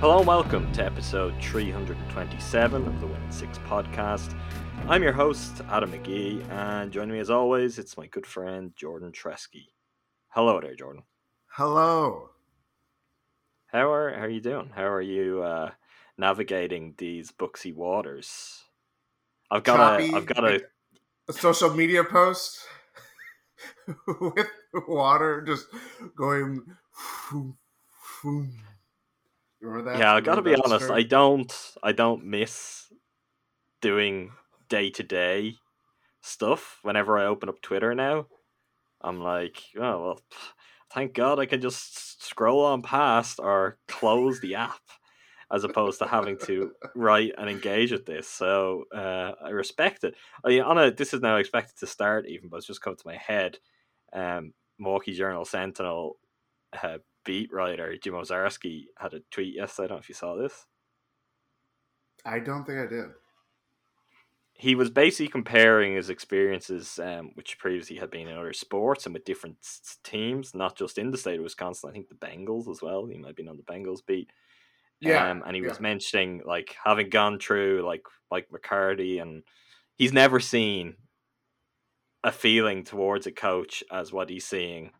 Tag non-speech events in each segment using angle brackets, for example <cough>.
Hello and welcome to episode 327 of the Win Six podcast. I'm your host, Adam McGee, and joining me as always, it's my good friend Jordan Treske. Hello there, Jordan. Hello. How are how are you doing? How are you uh, navigating these Bucksy waters? I've got Choppy. a I've got a A social media post <laughs> with water just going. Remember that? yeah. I gotta be honest. I don't I don't miss doing day to day stuff. Whenever I open up Twitter now, I'm like, oh well, thank God I can just scroll on past or close the app, as opposed to having to <laughs> write and engage with this. So uh, I respect it. I mean, on a this is now expected to start even, but it's just come to my head. Um, Milwaukee Journal Sentinel uh, beat writer Jim Owczarski had a tweet yesterday. I don't know if you saw this. I don't think I did. he was basically comparing his experiences, um, which previously had been in other sports and with different teams, not just in the state of Wisconsin. I think the Bengals as well. He might have been on the Bengals beat. Yeah, um, and he was mentioning like having gone through like Mike McCarthy, and he's never seen a feeling towards a coach as what he's seeing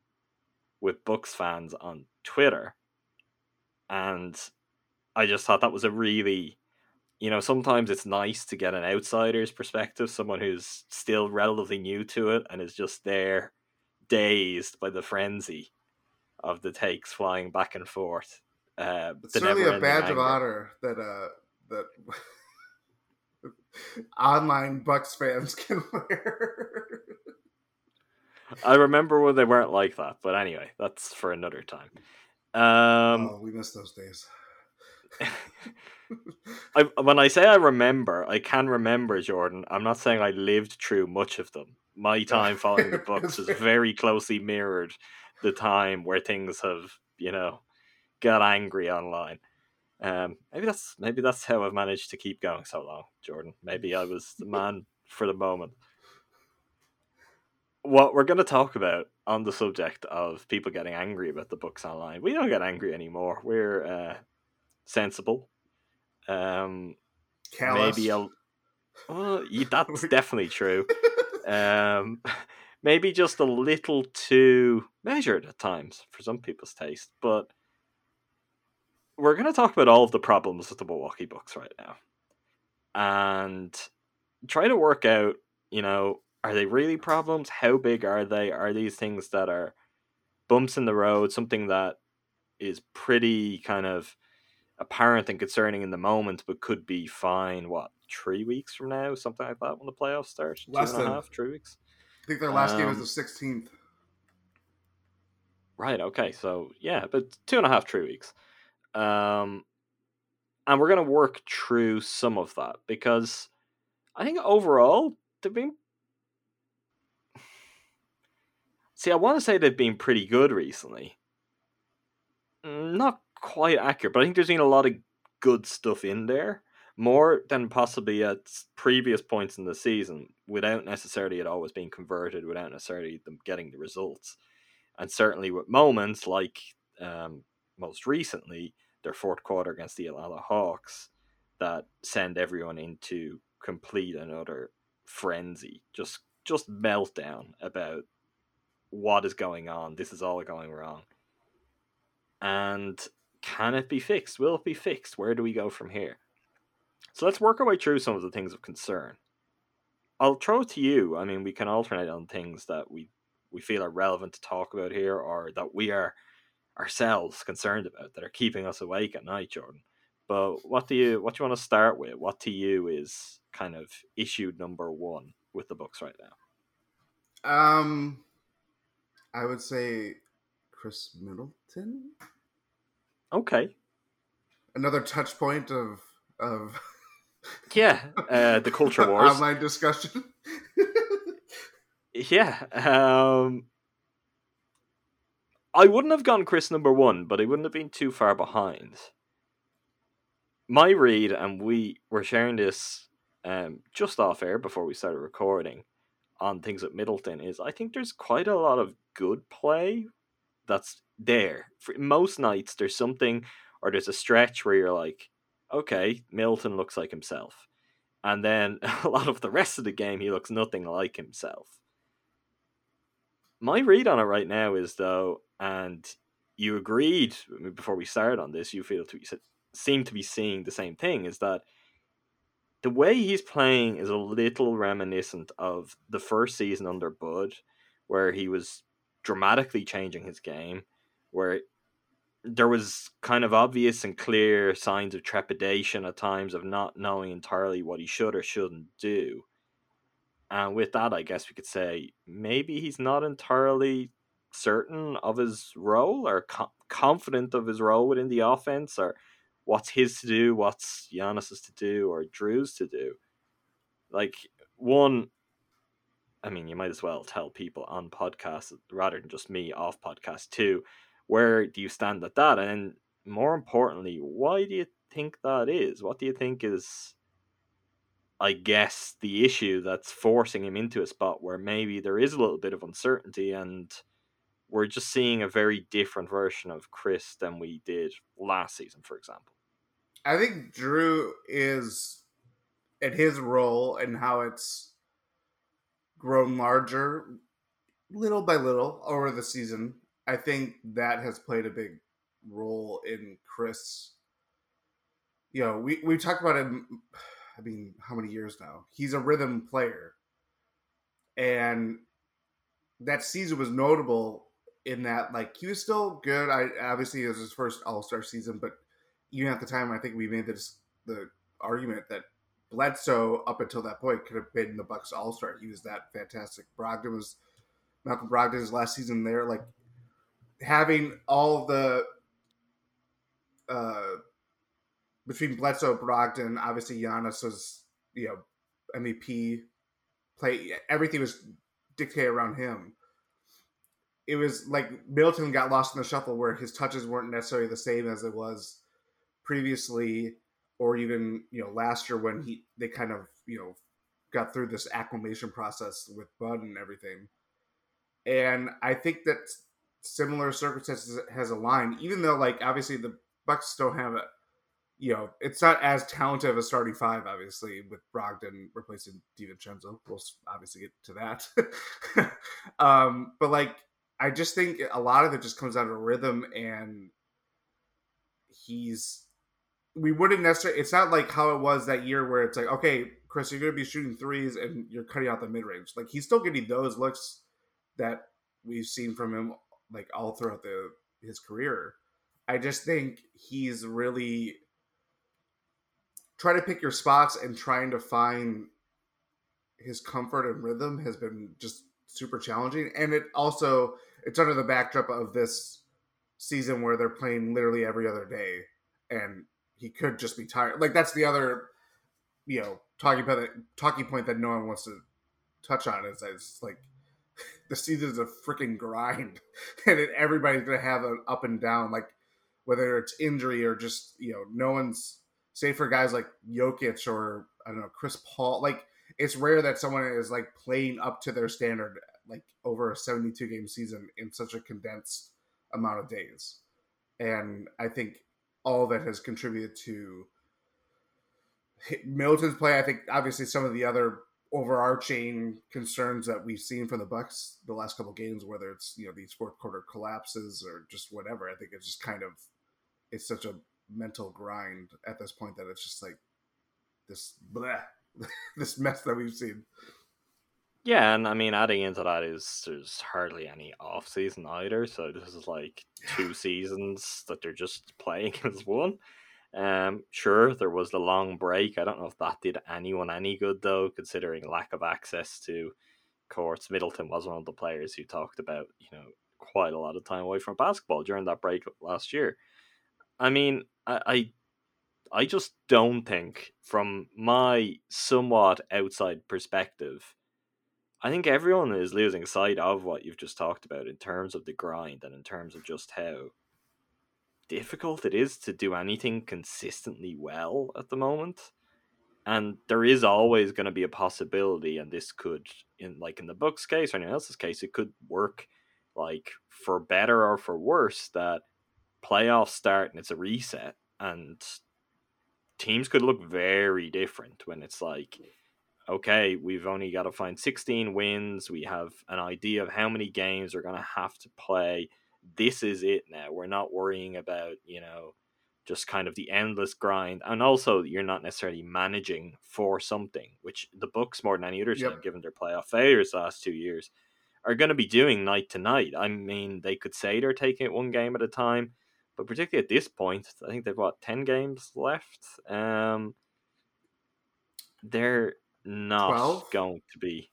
with Bucks fans on Twitter. And I just thought that was a really you know, sometimes it's nice to get an outsider's perspective, someone who's still relatively new to it and is just there dazed by the frenzy of the takes flying back and forth. Uh, It's certainly a badge of honor that uh that <laughs> online Bucks fans <laughs> can wear. I remember when they weren't like that, but anyway, that's for another time. Um, oh, we miss those days. <laughs> I, when I say I remember, I can remember Jordan. I'm not saying I lived through much of them. My <laughs> time following the Bucks is <laughs> very closely mirrored the time where things have, you know, got angry online. Um, maybe that's maybe that's how I've managed to keep going so long, Jordan. Maybe I was the man for the moment. What we're going to talk about on the subject of people getting angry about the Bucks online, we don't get angry anymore. We're uh, sensible. Um, Callous. maybe a well, y- <laughs> that's definitely true. <laughs> Um, <laughs> maybe just a little too measured at times for some people's taste, but we're going to talk about all of the problems with the Milwaukee Bucks right now, and try to work out, you know, are they really problems? How big are they? Are these things that are bumps in the road? Something that is pretty kind of apparent and concerning in the moment, but could be fine. What three weeks from now, something like that, when the playoffs start? Less Two and a than. half, three weeks. I think their last game Um, is the 16th. Right. Okay. So yeah, but two and a half, three weeks. Um, and we're gonna work through some of that because I think overall they've been. See, I want to say they've been pretty good recently. Mm, Not quite accurate, but I think there's been a lot of good stuff in there, more than possibly at previous points in the season, without necessarily it always being converted, without necessarily them getting the results and certainly with moments like um, most recently their fourth quarter against the Atlanta Hawks that send everyone into complete and utter frenzy, just just meltdown about what is going on. This is all going wrong, and can it be fixed? Will it be fixed? Where do we go from here? So let's work our way through some of the things of concern. I'll throw it to you. I mean, we can alternate on things that we we feel are relevant to talk about here, or that we are ourselves concerned about that are keeping us awake at night, Jordan. But what do you what do you want to start with? What to you is kind of issue number one with the Bucks right now? Um, I would say Khris Middleton. Okay. Another touch point of of <laughs> yeah, uh, the culture <laughs> wars online discussion. <laughs> yeah, um, I wouldn't have gone Chris number one, but I wouldn't have been too far behind. My read, and we were sharing this um, just off air before we started recording on things at Middleton, is I think there's quite a lot of good play that's there. For most nights, there's something or there's a stretch where you're like, okay, Middleton looks like himself. And then <laughs> a lot of the rest of the game, he looks nothing like himself. My read on it right now is, though, and you agreed before we started on this, you feel to seem to be seeing the same thing, is that the way he's playing is a little reminiscent of the first season under Bud, where he was dramatically changing his game, where there was kind of obvious and clear signs of trepidation at times of not knowing entirely what he should or shouldn't do. And with that, I guess we could say maybe he's not entirely certain of his role or co- confident of his role within the offense or what's his to do, what's Giannis's to do, or Drew's to do. Like, one, I mean, you might as well tell people on podcasts rather than just me off podcast too where do you stand at that? And more importantly, why do you think that is? What do you think is, I guess, the issue that's forcing him into a spot where maybe there is a little bit of uncertainty and we're just seeing a very different version of Chris than we did last season, for example? I think Drew is at his role and how it's grown larger little by little over the season I think that has played a big role in Chris. You know, we we talked about him. I mean, how many years now? He's a rhythm player, and that season was notable in that like he was still good. I obviously it was his first All Star season, but even at the time, I think we made this the argument that Bledsoe up until that point could have been the Bucks All Star. He was that fantastic. Brogdon was Malcolm Brogdon's last season there. Like having all the uh, between Bledsoe, Brogdon, obviously Giannis was you know MVP play. Everything was dictated around him. It was like Middleton got lost in the shuffle where his touches weren't necessarily the same as it was previously, or even you know last year when he they kind of you know got through this acclimation process with Bud and everything. And I think that similar circumstances has aligned, even though like obviously the Bucks don't have a you know, it's not as talented of a starting five, obviously, with Brogdon replacing DiVincenzo. We'll obviously get to that. <laughs> um, but like, I just think a lot of it just comes out of rhythm, and he's. We wouldn't necessarily. It's not like how it was that year where it's like, okay, Chris, you're going to be shooting threes and you're cutting out the mid range. Like he's still getting those looks that we've seen from him like all throughout the his career. I just think he's really trying to pick your spots and trying to find his comfort and rhythm has been just super challenging. And it also it's under the backdrop of this season where they're playing literally every other day, and he could just be tired. Like that's the other, you know, talking about that talking point that no one wants to touch on is that it's like <laughs> the season's a freaking grind, <laughs> and it, everybody's gonna have an up and down, like whether it's injury or just you know, no one's say for guys like Jokic or I don't know Chris Paul. Like it's rare that someone is like playing up to their standard like over a 72 game season in such a condensed amount of days. And I think all that has contributed to Middleton's play. I think obviously some of the other overarching concerns that we've seen from the Bucks the last couple games, whether it's you know these fourth quarter collapses or just whatever. I think it's just kind of it's such a mental grind at this point that it's just like this bleh, <laughs> this mess that we've seen. Yeah, and I mean, adding into that is there's hardly any off season either. So this is like two <sighs> seasons that they're just playing <laughs> as one. Um, sure, there was the long break. I don't know if that did anyone any good though, considering lack of access to courts. Middleton was one of the players who talked about, you know, quite a lot of time away from basketball during that break last year. I mean, I, I I just don't think, from my somewhat outside perspective, I think everyone is losing sight of what you've just talked about in terms of the grind and in terms of just how difficult it is to do anything consistently well at the moment. And there is always going to be a possibility, and this could, in like in the Bucks' case or anyone else's case, it could work like for better or for worse that playoffs start and it's a reset, and teams could look very different when it's like okay, we've only got to find 16 wins. We have an idea of how many games we're going to have to play. This is it now. We're not worrying about, you know, just kind of the endless grind. And also, you're not necessarily managing for something, which the Bucks, more than any other team, Yep. given their playoff failures the last two years, are going to be doing night to night. I mean, they could say they're taking it one game at a time, but particularly at this point, I think they've got 10 games left. Um, they're not 12? going to be.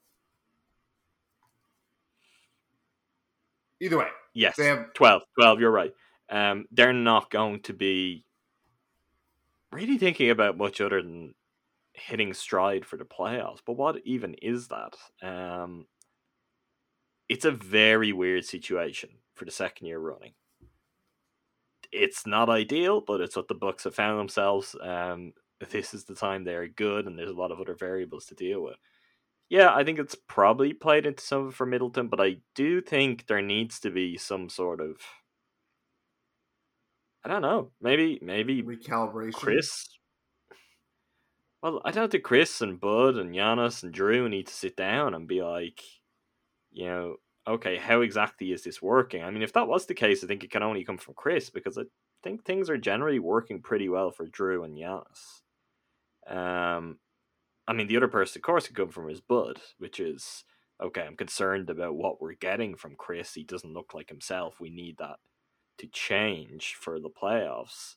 Either way, Yes, They have- 12. 12, you're right. Um, they're not going to be really thinking about much other than hitting stride for the playoffs. But what even is that? Um, it's a very weird situation for the second year running. It's not ideal, but it's what the Bucks have found themselves. Um, this is the time they're good, and there's a lot of other variables to deal with. Yeah, I think it's probably played into some of it for Middleton, but I do think there needs to be some sort of I don't know, maybe maybe recalibration. Chris. Well, I don't think Chris and Bud and Giannis and Drew need to sit down and be like, you know, okay, how exactly is this working? I mean, if that was the case, I think it can only come from Chris because I think things are generally working pretty well for Drew and Giannis. Um, I mean, the other person, of course, could come from his Bud, which is okay. I'm concerned about what we're getting from Chris. He doesn't look like himself. We need that to change for the playoffs.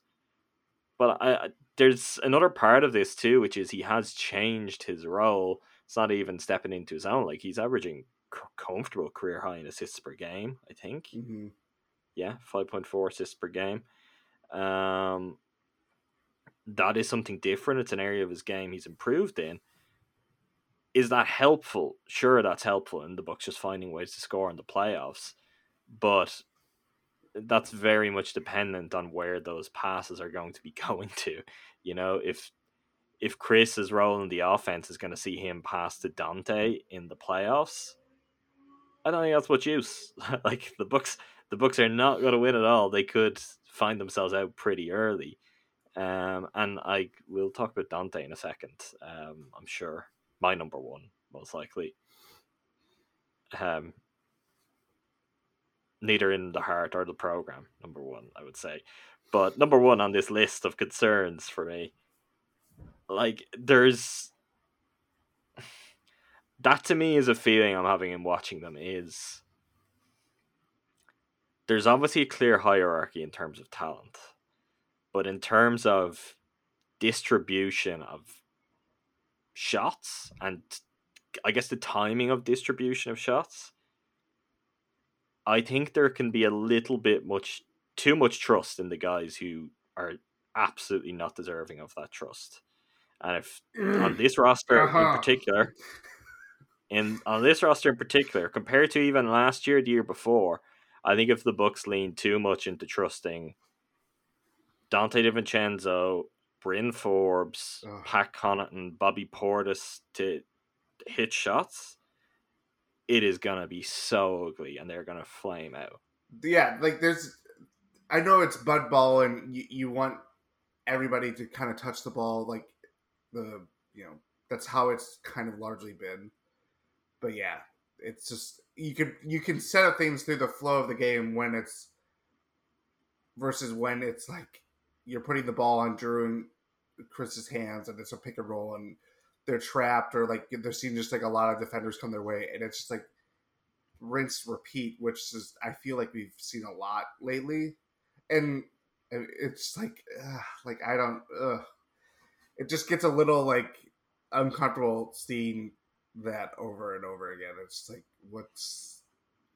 But I, I there's another part of this too, which is he has changed his role. It's not even stepping into his own. Like he's averaging c- comfortable career high in assists per game. I think. hmm Yeah, five point four assists per game. Um, that is something different. It's an area of his game he's improved in. Is that helpful? Sure, that's helpful, and the Bucks just finding ways to score in the playoffs. But that's very much dependent on where those passes are going to be <laughs> going to. You know, if if Chris's role in the offense is going to see him pass to Dante in the playoffs, I don't think that's much use. <laughs> like the Bucks, the Bucks are not going to win at all. They could find themselves out pretty early. Um, and I will talk about Dante in a second. Um, I'm sure my number one, most likely. Um, neither in the heart or the program. Number one, I would say, but number one on this list of concerns for me. Like there's that to me is a feeling I'm having in watching them is there's obviously a clear hierarchy in terms of talent, but in terms of distribution of shots and I guess the timing of distribution of shots, I think there can be a little bit much too much trust in the guys who are absolutely not deserving of that trust. And if on this roster in Uh-huh. particular, in on this roster in particular, compared to even last year, the year before, I think if the Bucks lean too much into trusting Dante DiVincenzo, Bryn Forbes, Ugh. Pat Connaughton, Bobby Portis to hit shots, it is gonna be so ugly, and they're gonna flame out. Yeah, like there's. I know it's Bud Ball, and you, you want everybody to kind of touch the ball, like the you know that's how it's kind of largely been. But yeah, it's just you can you can set up things through the flow of the game when it's versus when it's like you're putting the ball on Drew and Chris's hands and it's a pick and roll and they're trapped or like they're seeing just like a lot of defenders come their way, and it's just like rinse repeat, which is I feel like we've seen a lot lately, and it's like ugh, like I don't. Ugh. It just gets a little like uncomfortable seeing that over and over again. It's like what's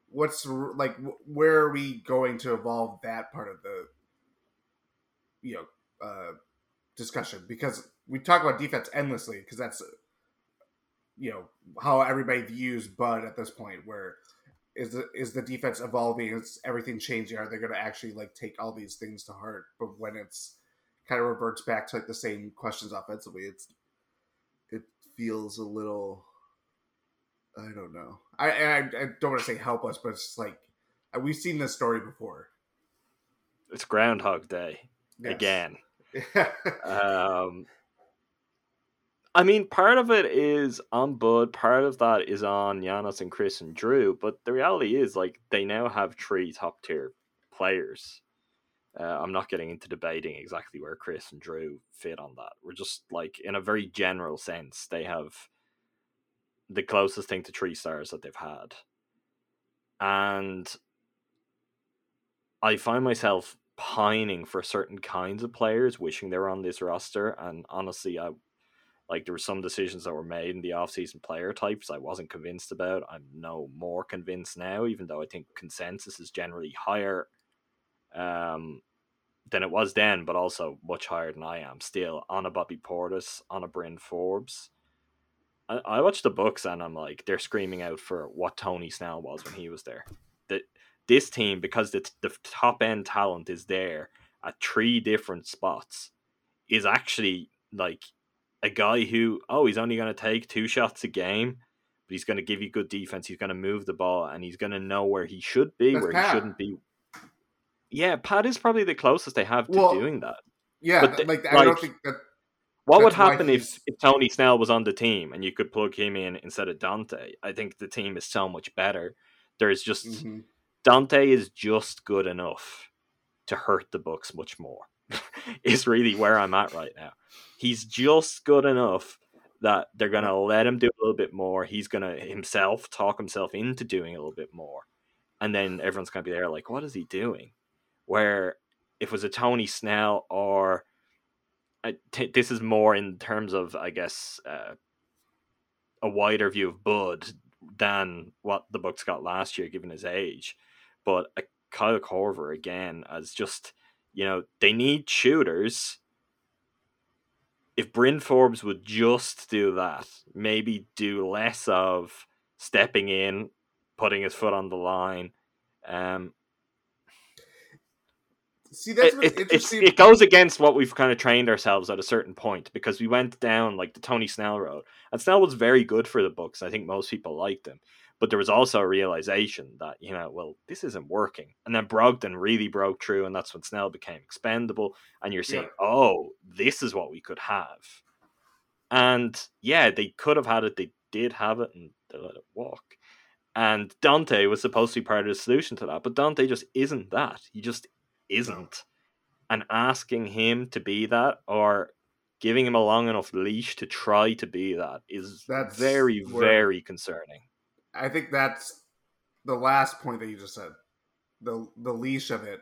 what's like where are we going to evolve that part of the you know uh discussion because we talk about defense endlessly because that's you know how everybody views Bud at this point. Where is the is the defense evolving? Is everything changing? Are they going to actually like take all these things to heart? But when it's kind of reverts back to like the same questions offensively, it's it feels a little. I don't know. I I, I don't want to say helpless, but it's like we've seen this story before. It's Groundhog Day yes. again. <laughs> um, I mean, part of it is on Bud, part of that is on Giannis and Chris and Drew, but the reality is, like, they now have three top tier players. Uh, I'm not getting into debating exactly where Chris and Drew fit on that. We're just like, in a very general sense, they have the closest thing to three stars that they've had. And I find myself pining for certain kinds of players, wishing they were on this roster. And honestly, I like there were some decisions that were made in the offseason player types I wasn't convinced about. I'm no more convinced now, even though I think consensus is generally higher um, than it was then, but also much higher than I am still on a Bobby Portis, on a Bryn Forbes. I, I watch the Bucks and I'm like, they're screaming out for what Tony Snell was when he was there. This team, because the, the top end talent is there at three different spots, is actually like a guy who, oh, he's only going to take two shots a game, but he's going to give you good defense. He's going to move the ball and he's going to know where he should be, That's where Pat. he shouldn't be. Yeah, Pat is probably the closest they have to Well, doing that. Yeah, But the- like I don't think that. What would happen if, if Tony Snell was on the team and you could plug him in instead of Dante? I think the team is so much better. There's just Mhm. Dante is just good enough to hurt the Bucks much more. <laughs> is really where I'm at right now. He's just good enough that they're gonna let him do a little bit more. He's gonna himself talk himself into doing a little bit more, and then everyone's gonna be there like, what is he doing? Where if it was a Tony Snell or t- this is more in terms of I guess uh, a wider view of Bud than what the Bucks got last year, given his age. But a Kyle Korver again as just you know they need shooters. If Bryn Forbes would just do that, maybe do less of stepping in, putting his foot on the line. Um, See, that's it, what's it, it's, interesting. it goes against what we've kind of trained ourselves at a certain point because we went down like the Tony Snell road, and Snell was very good for the Bucks. I think most people liked him, but there was also a realization that you know, well, this isn't working. And then Brogdon really broke through, and that's when Snell became expendable. And you're saying, oh, this is what we could have. And yeah, they could have had it. They did have it, and they let it walk. And Dante was supposed to be part of the solution to that, but Dante just isn't that. He just isn't. And asking him to be that or giving him a long enough leash to try to be that is That's very, where- very concerning. I think that's the last point that you just said. The the leash of it,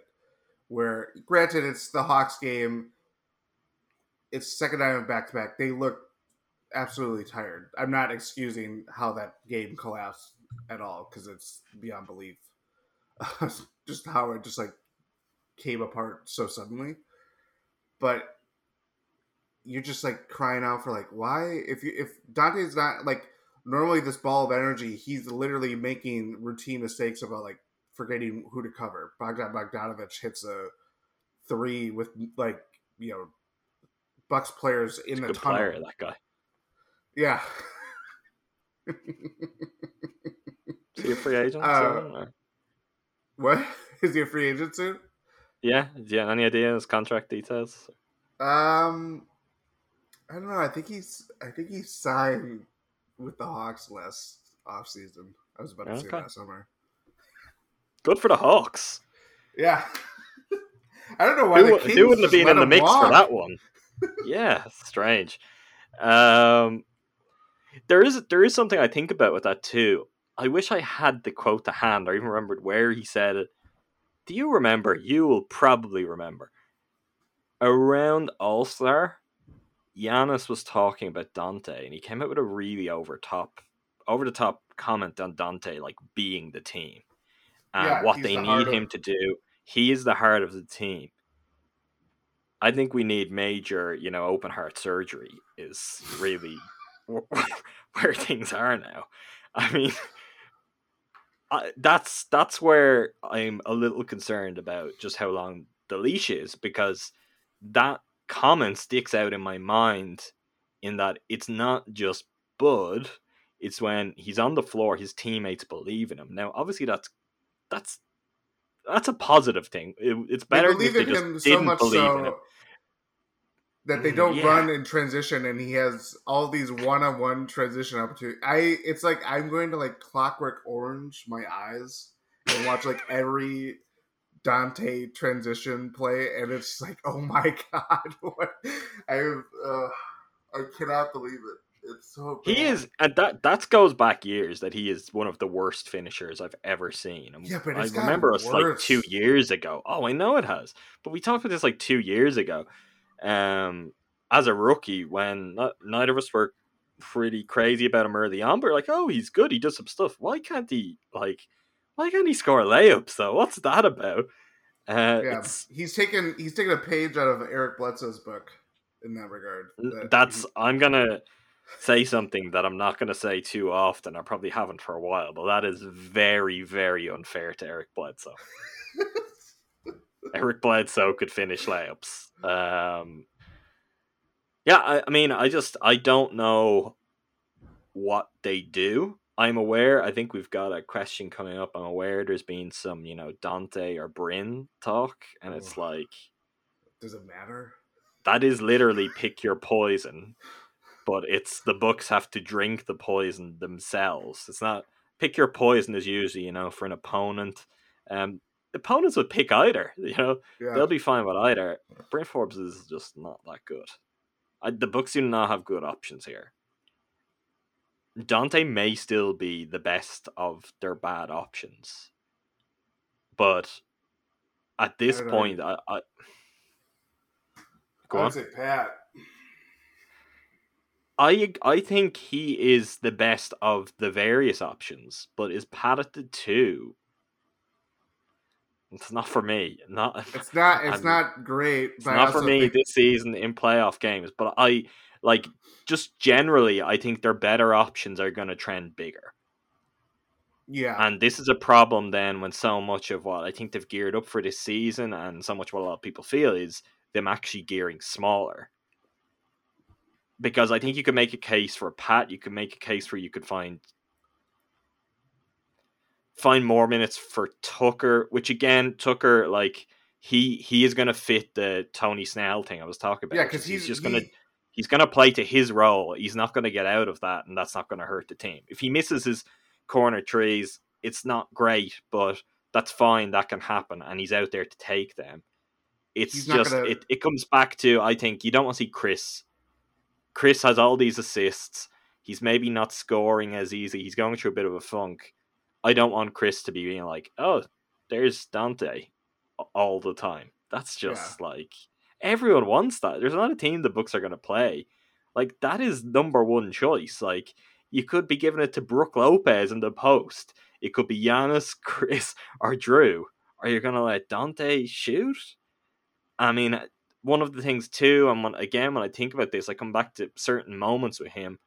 where granted it's the Hawks game, it's second of back to back. They look absolutely tired. I'm not excusing how that game collapsed at all because it's beyond belief. <laughs> just how it just like came apart so suddenly. But you're just like crying out for like why if you if Dante's not like normally this ball of energy he's literally making routine mistakes about like forgetting who to cover. Bogdan Bogdanovich hits a three with like you know Bucks players in the Good tunnel. player, that guy. Yeah. <laughs> Is he a free agent? Uh, soon, what <laughs> is he a free agent soon? Yeah, yeah. Any idea his contract details? Um, I don't know. I think he's. I think he signed with the Hawks last off season. I was about to say Okay. that somewhere. Good for the Hawks. Yeah. <laughs> I don't know why Who, who wouldn't have been in the mix for that one? <laughs> yeah, strange. Um, there is there is something I think about with that too. I wish I had the quote to hand or even remembered where he said it. Do you remember? You will probably remember. Around All Star, Giannis was talking about Dante, and he came out with a really over top, over the top comment on Dante, like being the team and Yeah, what they the need heart of- him to do. He is the heart of the team. I think we need major, you know, open heart surgery. Is really <laughs> where things are now. I mean, I, that's that's where I'm a little concerned about just how long the leash is because that comment sticks out in my mind in that it's not just Bud, it's when he's on the floor, his teammates believe in him. Now, obviously, that's that's that's a positive thing. It, it's They better believe if in just him so much believe in him. so that they don't yeah. run in transition, and he has all these one-on-one transition opportunities. I it's like I'm going to like Clockwork Orange my eyes and watch like every Dante transition play, and it's like, <laughs> oh my <laughs> god, what I uh, I cannot believe it. It's so Bad. He is, and that that goes back years that he is one of the worst finishers I've ever seen. And Yeah, but I remember us like two years ago. Oh, I know it has, but we talked about this like two years ago. Um, as a rookie, when not, neither of us were pretty crazy about him early on, but like, oh, he's good. He does some stuff. Why can't he like? Why can't he score layups though? What's that about? Uh, Yeah, he's taken he's taken a page out of Eric Bledsoe's book in that regard. that that's he- I'm gonna say something that I'm not gonna say too often. I probably haven't for a while, but that is very, very unfair to Eric Bledsoe. Eric Bledsoe could finish layups. Um, yeah, I, I mean, I just I don't know what they do. I'm aware. I think we've got a question coming up. I'm aware there's been some, you know, Dante or Bryn talk, and it's like does it matter? that is literally pick your poison, but it's the Bucks have to drink the poison themselves. It's not pick your poison is usually you know for an opponent. Um, opponents would pick either. <laughs> You know Yeah. they'll be fine with either. Bryn Forbes is just not that good. I, the Bucks do not have good options here. Dante may still be the best of their bad options, but at this don't know. Uh point, I, I go I on. Pat. I I think he is the best of the various options, but is Pat at the two? It's not for me. Not It's not. <laughs> It's I'm- not great. it's I not for me this season in playoff games. But I like just generally, I think their better options are going to trend bigger, Yeah. and this is a problem. Then when so much of what I think they've geared up for this season, and so much what a lot of people feel is them actually gearing smaller. Because I think you could make a case for a Pat. You could make a case where you could find find more minutes for Tucker, which again, Tucker like he he is going to fit the Tony Snell thing I was talking about. yeah, because is he's, just he- going to he's going to play to his role. He's not going to get out of that, and that's not going to hurt the team. If he misses his corner trees, it's not great, but that's fine. That can happen, and he's out there to take them. It's He's just gonna- it, it comes back to I think you don't want to see Chris. Chris has all these assists. He's maybe not scoring as easy. He's going through a bit of a funk. I don't want Chris to be being like, "Oh, there's Dante," all the time. That's just like everyone wants that. There's not a team the Bucks are going to play. Like that is number one choice. Like you could be giving it to Brook Lopez in the post. It could be Giannis, <laughs> Chris, or Drew. Are you going to let Dante shoot? I mean, one of the things too, and when, again, when I think about this, I come back to certain moments with him.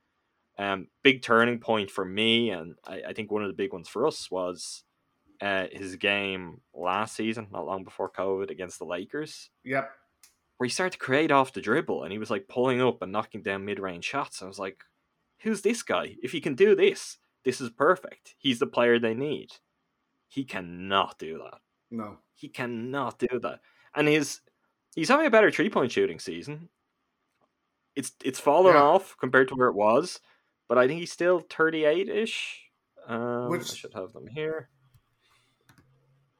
Um, big turning point for me, and I, I think one of the big ones for us was uh, his game last season, not long before COVID, against the Lakers Yep. Where he started to create off the dribble and he was like pulling up and knocking down mid range shots. I was like, who's this guy? If he can do this, this is perfect. He's the player they need. He cannot do that. No. He cannot do that. And his he's having a better three point shooting season. It's it's fallen Yeah. off compared to where it was, but I think he's still 38 ish. Um, I should have them here.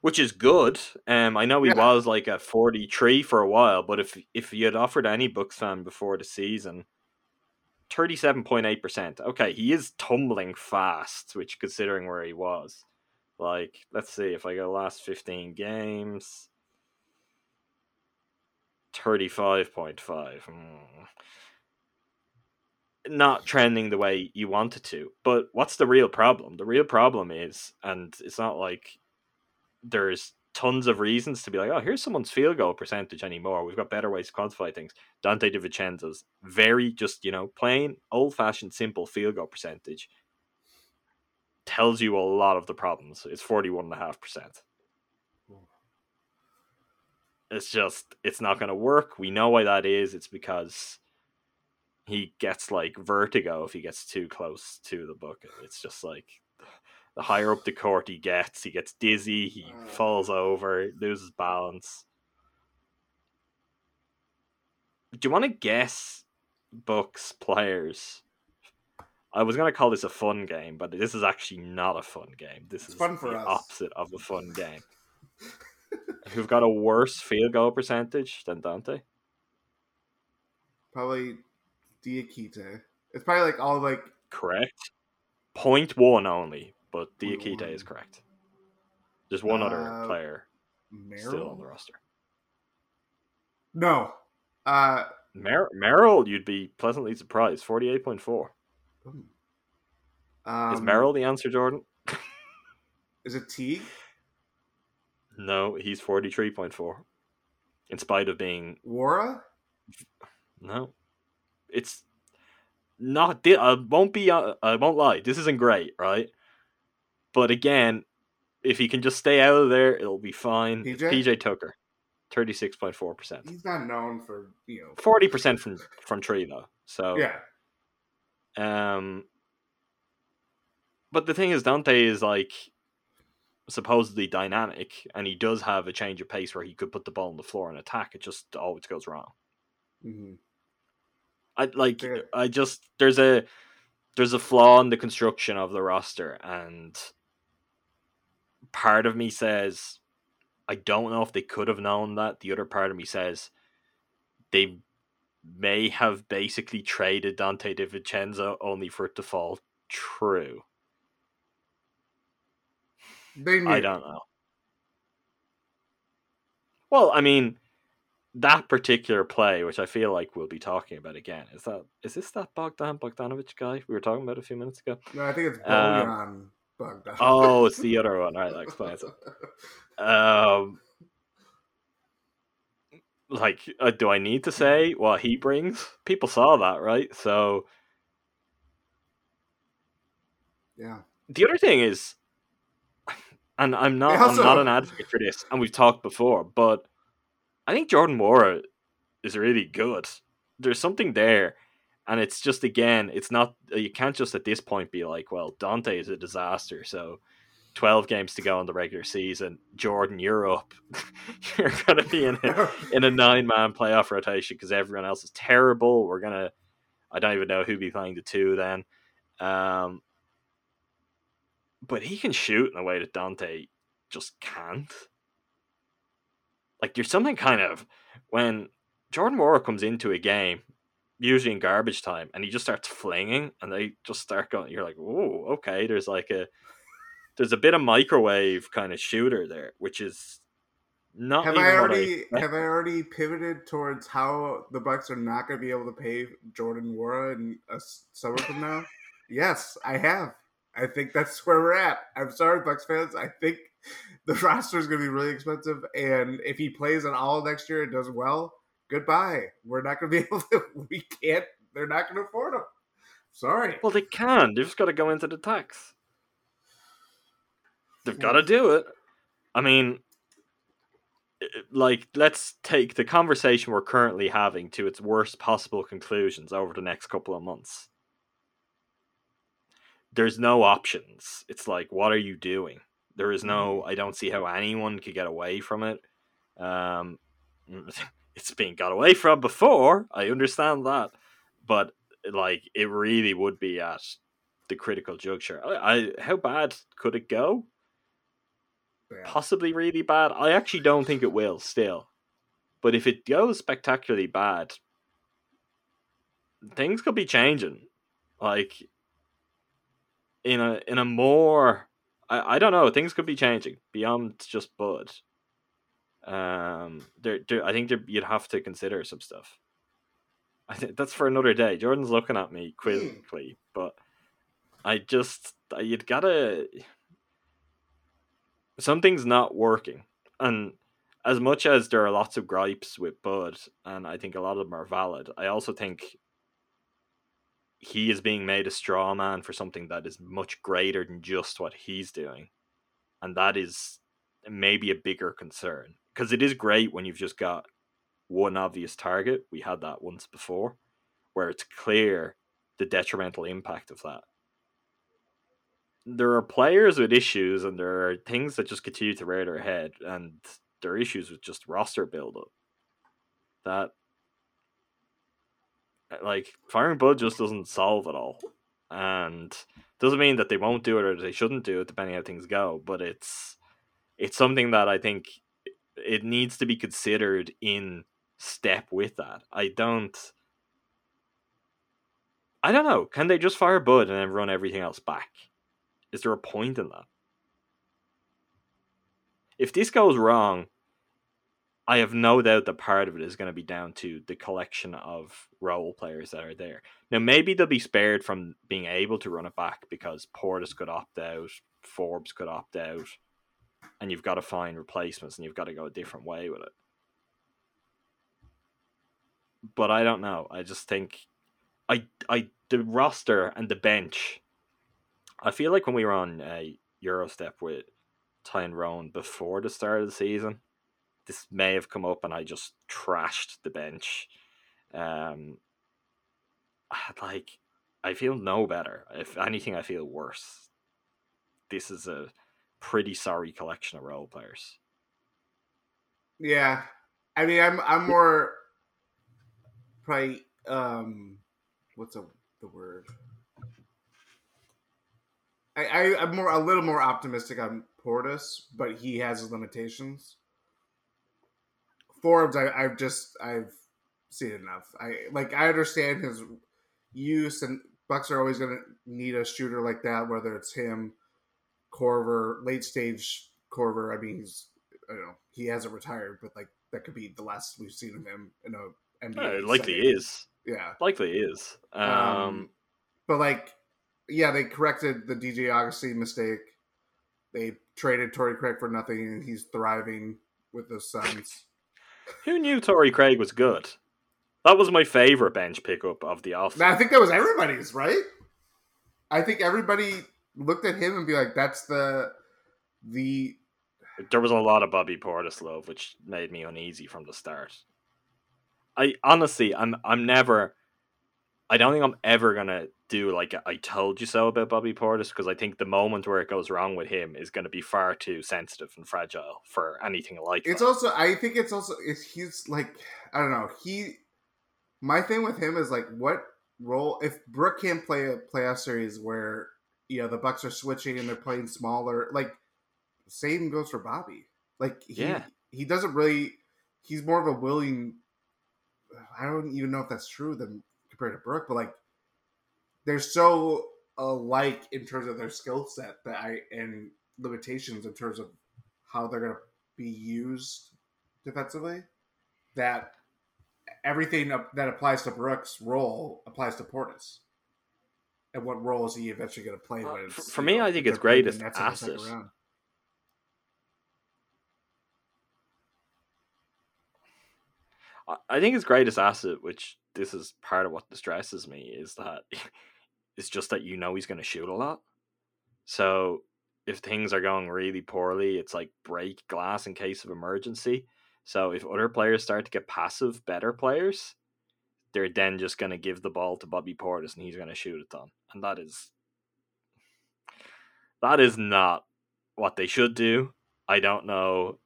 Which is good. Um, I know he Yeah. was like a 43 for a while, but if if you had offered any Bucks fan before the season 37.8%. Okay, he is tumbling fast, which considering where he was. Like, let's see if I go last 15 games. 35.5. Hmm. Not trending the way you want it to. But what's the real problem? The real problem is, and it's not like there's tons of reasons to be like, oh, here's someone's field goal percentage anymore. We've got better ways to quantify things. Dante DiVincenzo's very just, you know, plain, old fashioned, simple field goal percentage tells you a lot of the problems. It's 41.5%. It's just, it's not going to work. We know why that is. It's because he gets like vertigo if he gets too close to the bucket. It's just like the higher up the court he gets, he gets dizzy, he mm. falls over, loses balance. Do you want to guess Bucks players? I was gonna call this a fun game, but this is actually not a fun game. This It's is fun for the us. opposite of a fun game. <laughs> Who've got a worse field goal percentage than Dante? Probably Diakite. It's probably like all like Correct. Point one only, but Point Diakite is correct. There's one other Uh, player still on the roster. No. Uh Mer- Merrill, you'd be pleasantly surprised. Forty-eight point four. um, Is Merrill the answer, Jordan? Is it Teague? No, he's forty-three point four. In spite of being Nwora? no, it's not. I won't be. Uh, I won't lie. This isn't great, right? But again, if he can just stay out of there, it'll be fine. PJ? PJ Tucker, thirty-six point four percent. He's not known for you know. Forty percent from from tree though. So Yeah. Um, but the thing is, Dante is like supposedly dynamic, and he does have a change of pace where he could put the ball on the floor and attack. It just always goes wrong. hmm I like. Yeah. I just there's a there's a flaw in the construction of the roster, and part of me says I don't know if they could have known that. The other part of me says they may have basically traded Dante DiVincenzo only for it to fall true. They knew. I don't know. Well, I mean, that particular play, which I feel like we'll be talking about again, is that is this that Bogdan Bogdanovich guy we were talking about a few minutes ago? No, I think it's Um, <laughs> Oh, it's the other one. All right, that explains it. Um, like, uh, do I need to say what he brings? People saw that, right? So yeah. the other thing is, and I'm not, also- I'm not an advocate for this, and we've talked before, but I think Jordan Nwora is really good. There's something there, and it's just again, it's not you can't just at this point be like, well, Dante is a disaster, so. 12 games to go in the regular season. Jordan, you're up. <laughs> you're going to be in a, in a nine man playoff rotation because everyone else is terrible. We're going to, I don't even know who'd be playing the two then. Um, but he can shoot in a way that Dante just can't. Like there's something kind of when Jordan Nwora comes into a game, usually in garbage time, and he just starts flinging, and they just start going. You're like, oh, okay. There's like a there's a bit of microwave kind of shooter there, which is not Have I already expected. have I already pivoted towards how the Bucks are not going to be able to pay Jordan Nwora in a summer from now? yes, I have. I think that's where we're at. I'm sorry, Bucks fans. I think the roster is going to be really expensive, and if he plays on all next year and does well, goodbye. We're not going to be <laughs> able to. We can't. They're not going to afford them. Sorry. Well, they can. They've just got to go into the tax. They've got to do it. I mean, like, let's take the conversation we're currently having to its worst possible conclusions over the next couple of months. There's no options. It's like, what are you doing? There is no. I don't see how anyone could get away from it. Um, <laughs> <laughs> it's been got away from before. I understand that, but like, it really would be at the critical juncture. I, I how bad could it go? Yeah. possibly really bad. I actually don't think it will still. But if it goes spectacularly bad, things could be changing. Like in a in a more I, I don't know, things could be changing beyond just Bud. Um there, I think there, you'd have to consider some stuff. I think that's for another day. Jordan's looking at me quizzically, but I just you'd gotta something's not working. And as much as there are lots of gripes with Bud, and I think a lot of them are valid, I also think he is being made a straw man for something that is much greater than just what he's doing. And that is maybe a bigger concern. Because it is great when you've just got one obvious target. We had that once before, where it's clear the detrimental impact of that. There are players with issues, and there are things that just continue to rear their head, and there are issues with just roster buildup. That uh, like firing Bud just doesn't solve it all, and doesn't mean that they won't do it or they shouldn't do it depending how things go. But it's it's something that I think it needs to be considered in step with that. I don't. I don't know. Can they just fire Bud and then run everything else back? Is there a point in that? If this goes wrong, I have no doubt that part of it is going to be down to the collection of role players that are there. Now, maybe they'll be spared from being able to run it back because Portis could opt out, Forbes could opt out, and you've got to find replacements and you've got to go a different way with it. But I don't know. I just think I I the roster and the bench. I feel like when we were on uh, Eurostep with Ty and Rowan before the start of the season, this may have come up and I just trashed the bench. Um, like I feel no better. If anything, I feel worse. This is a pretty sorry collection of role players. Yeah, I mean, I'm I'm more probably um, what's a, the word? I, I I'm more a little more optimistic on Portis, but he has his limitations. Forbes, I, I've just I've seen enough. I like I understand his use, and Bucks are always going to need a shooter like that, whether it's him, Korver, late stage Korver. I mean, he's I don't know he hasn't retired, but like that could be the last we've seen of him in a NBA. Uh, likely setting. is. Yeah. Likely is. Um, Um, but like, yeah, they corrected the DJ Augustin mistake. They traded Torrey Craig for nothing, and he's thriving with the Suns. who knew Torrey Craig was good? That was my favorite bench pickup of the off. I think that was everybody's, right? I think everybody looked at him and be like, "That's the the There was a lot of Bobby Portis love, which made me uneasy from the start. I honestly, I'm I'm never. I don't think I'm ever gonna do like a I told you so about Bobby Portis because I think the moment where it goes wrong with him is going to be far too sensitive and fragile for anything like It's that. also I think it's also it's, he's like I don't know he. My thing with him is like what role if Brook can't play a playoff series where you know the Bucks are switching and they're playing smaller like same goes for Bobby like he Yeah. he doesn't really he's more of a willing I don't even know if that's true than compared to Brook but like they're so alike in terms of their skill set that I and limitations in terms of how they're going to be used defensively that everything that applies to Brook's role applies to Portis. And what role is he eventually going to play Uh, when? for- me, know, I think it's great playing as the Nets in the second asset. I- I think his greatest asset, which this is part of what distresses me, is that <laughs> it's just that you know he's going to shoot a lot. So if things are going really poorly, it's like break glass in case of emergency. So if other players start to get passive, better players, they're then just going to give the ball to Bobby Portis and he's going to shoot a ton. And that is that is not what they should do. I don't know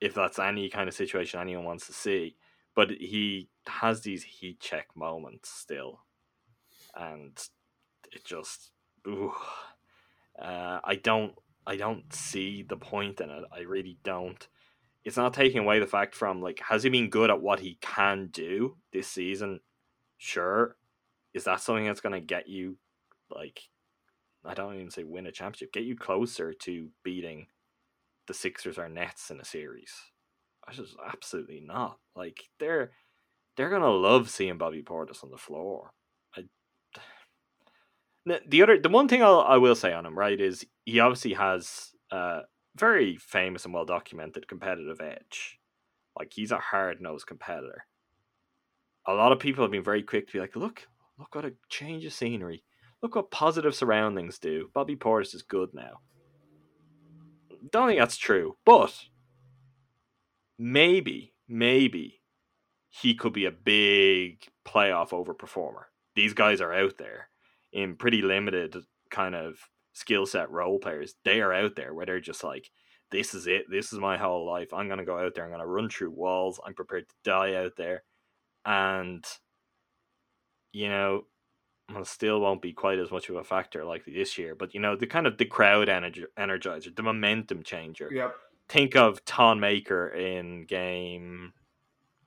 if that's any kind of situation anyone wants to see, but he has these heat check moments still, and it just, ooh, uh, I don't, I don't see the point in it. I really don't. It's not taking away the fact from like, has he been good at what he can do this season? Sure, is that something that's going to get you like I don't even say win a championship, get you closer to beating the Sixers or Nets in a series? I just absolutely not. Like they're they're gonna love seeing Bobby Portis on the floor. <sighs> The other, the one thing I'll, I will say on him, right, is he obviously has a very famous and well documented competitive edge. Like he's a hard nosed competitor. A lot of people have been very quick to be like, look, look what a change of scenery. Look what positive surroundings do. Bobby Portis is good now. Don't think that's true, but maybe, maybe he could be a big playoff overperformer. These guys are out there in pretty limited kind of skill set role players. They are out there where they're just like, this is it. This is my whole life. I'm going to go out there. I'm going to run through walls. I'm prepared to die out there. And, you know, well, still won't be quite as much of a factor like this year. But, you know, the kind of the crowd energizer, the momentum changer. Yep. Think of Thon Maker in game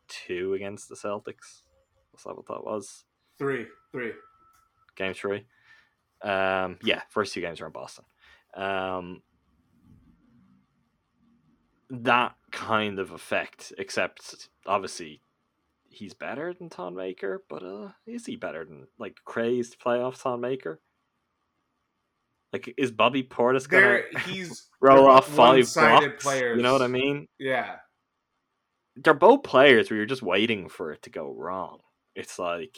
two against the Celtics. What's that what that was? Three. Three. Game three. Um, yeah, first two games were in Boston. Um, that kind of effect, except obviously he's better than Thon Maker, but uh, is he better than like crazed playoff Thon Maker? Like, is Bobby Portis gonna There, he's <laughs> roll off five blocks? players. You know what I mean? Yeah. They're both players where you're just waiting for it to go wrong. It's like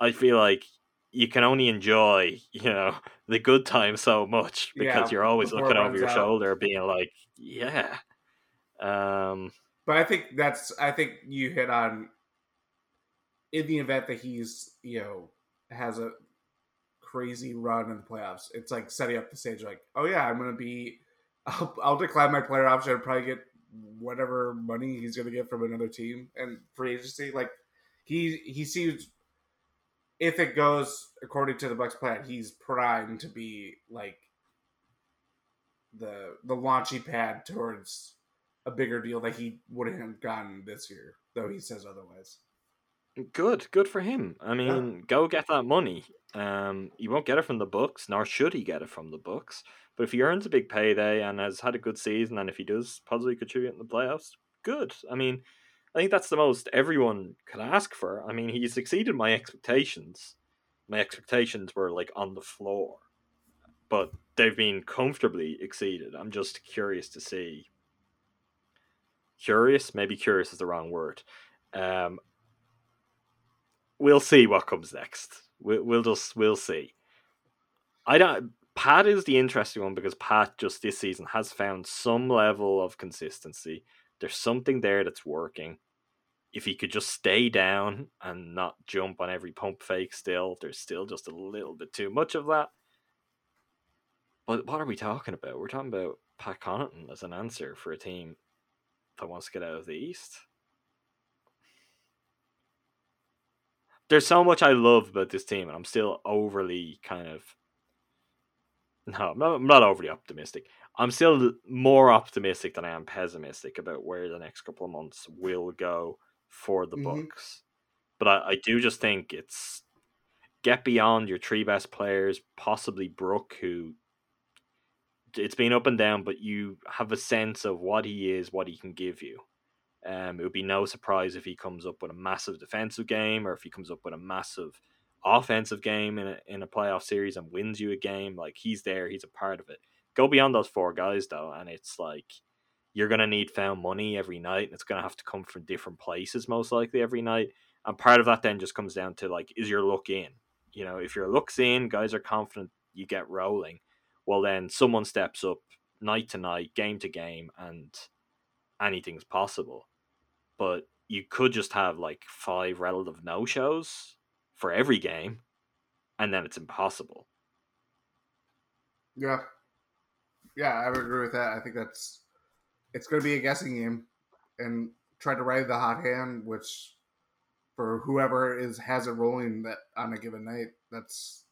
I feel like you can only enjoy, you know, the good times so much because Yeah, you're always looking over your out. shoulder, being like, yeah. Um, But I think that's I think you hit on in the event that he's you know has a crazy run in the playoffs. It's like setting up the stage like, oh yeah, I'm gonna be <laughs> I'll, I'll decline my player option and probably get whatever money he's gonna get from another team and free agency. Like he he seems if it goes according to the Bucks plan, he's primed to be like the the launchy pad towards a bigger deal that he wouldn't have gotten this year, though he says otherwise. good, good for him. I mean, go get that money. Um, you won't get it from the Bucks, nor should he get it from the Bucks. But if he earns a big payday and has had a good season, and if he does possibly contribute in the playoffs, good. I mean, I think that's the most everyone could ask for. I mean, he's exceeded my expectations. My expectations were like on the floor, but they've been comfortably exceeded. I'm just curious to see. Curious, maybe curious is the wrong word. Um, we'll see what comes next. We'll, we'll just we'll see. I don't. Pat is the interesting one because Pat just this season has found some level of consistency. There's something there that's working. If he could just stay down and not jump on every pump fake, still there's still just a little bit too much of that. But what are we talking about? We're talking about Pat Connaughton as an answer for a team that wants to get out of the East. there's so much I love about this team, and I'm still overly kind of no, I'm not, I'm not overly optimistic. I'm still more optimistic than I am pessimistic about where the next couple of months will go for the Mhm. Bucks. But I, I do just think it's get beyond your three best players, possibly Brook, who it's been up and down, but you have a sense of what he is, what he can give you. Um, it would be no surprise if he comes up with a massive defensive game or if he comes up with a massive offensive game in a, in a playoff series and wins you a game. Like he's there, he's a part of it. Go beyond those four guys though, and it's like you're gonna need found money every night, and it's gonna have to come from different places most likely every night. And part of that then just comes down to like, is your look in? You know, if your look's in, guys are confident, you get rolling. Well, then someone steps up night to night, game to game, and anything's possible. But you could just have like five relative no shows for every game, and then it's impossible. Yeah. Yeah, I would agree with that. I think that's it's going to be a guessing game and try to ride the hot hand, which for whoever is has it rolling that on a given night, that's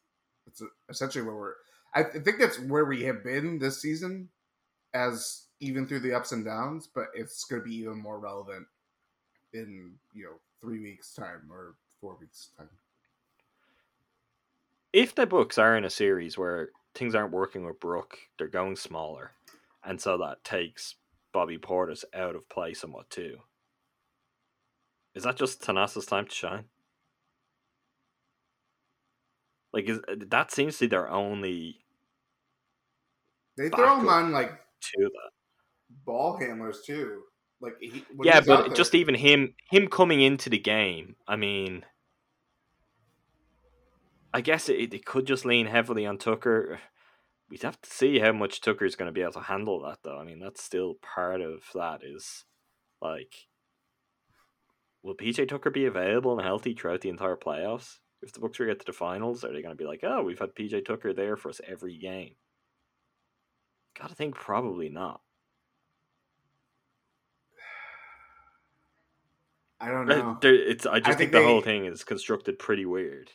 that's essentially where we're. I th- think that's where we have been this season, as even through the ups and downs. But it's going to be even more relevant in you know three weeks time or four weeks time. If the Bucks are in a series where things aren't working with Brook, they're going smaller, and so that takes Bobby Portis out of play somewhat too. Is that just Thanasis' time to shine? Like, is uh, that seems to be their only They throw him on like to that. ball handlers too. Like he, yeah, but there- just even him him coming into the game, I mean I guess it, it could just lean heavily on Tucker. We'd have to see how much Tucker's going to be able to handle that, though. I mean, that's still part of that. Is like, will PJ Tucker be available and healthy throughout the entire playoffs? If the Bucks get to the finals, are they going to be like, oh, we've had PJ Tucker there for us every game? Gotta think probably not. <sighs> I don't know. there- It's. I just think think, the whole thing is constructed pretty weird.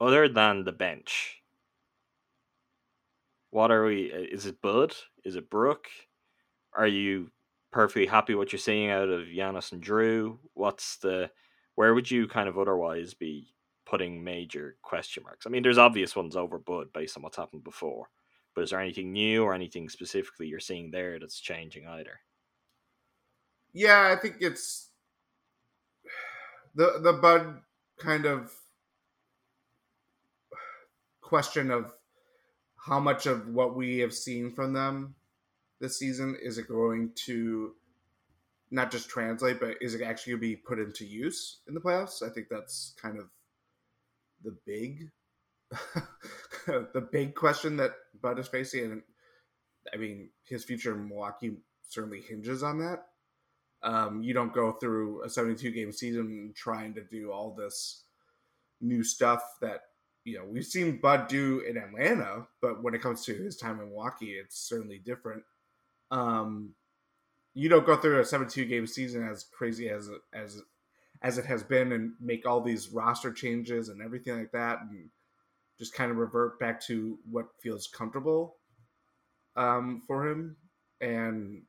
Other than the bench, what are we? uh, Is it Bud? Is it Brook? Are you perfectly happy what you're seeing out of Giannis and Drew? What's the? Where would you kind of otherwise be putting major question marks? I mean, there's obvious ones over Bud based on what's happened before, but is there anything new or anything specifically you're seeing there that's changing either? Yeah, I think it's <sighs> the the Bud kind of question of how much of what we have seen from them this season is it going to not just translate, but is it actually going to be put into use in the playoffs? I think that's kind of the big <laughs> the big question that Bud is facing, and I mean his future in Milwaukee certainly hinges on that. Um, you don't go through a 72 game season trying to do all this new stuff that you know we've seen Bud do in Atlanta, but when it comes to his time in Milwaukee, it's certainly different. Um, you don't go through a 72 game season as crazy as as as it has been and make all these roster changes and everything like that, and just kind of revert back to what feels comfortable um, for him. And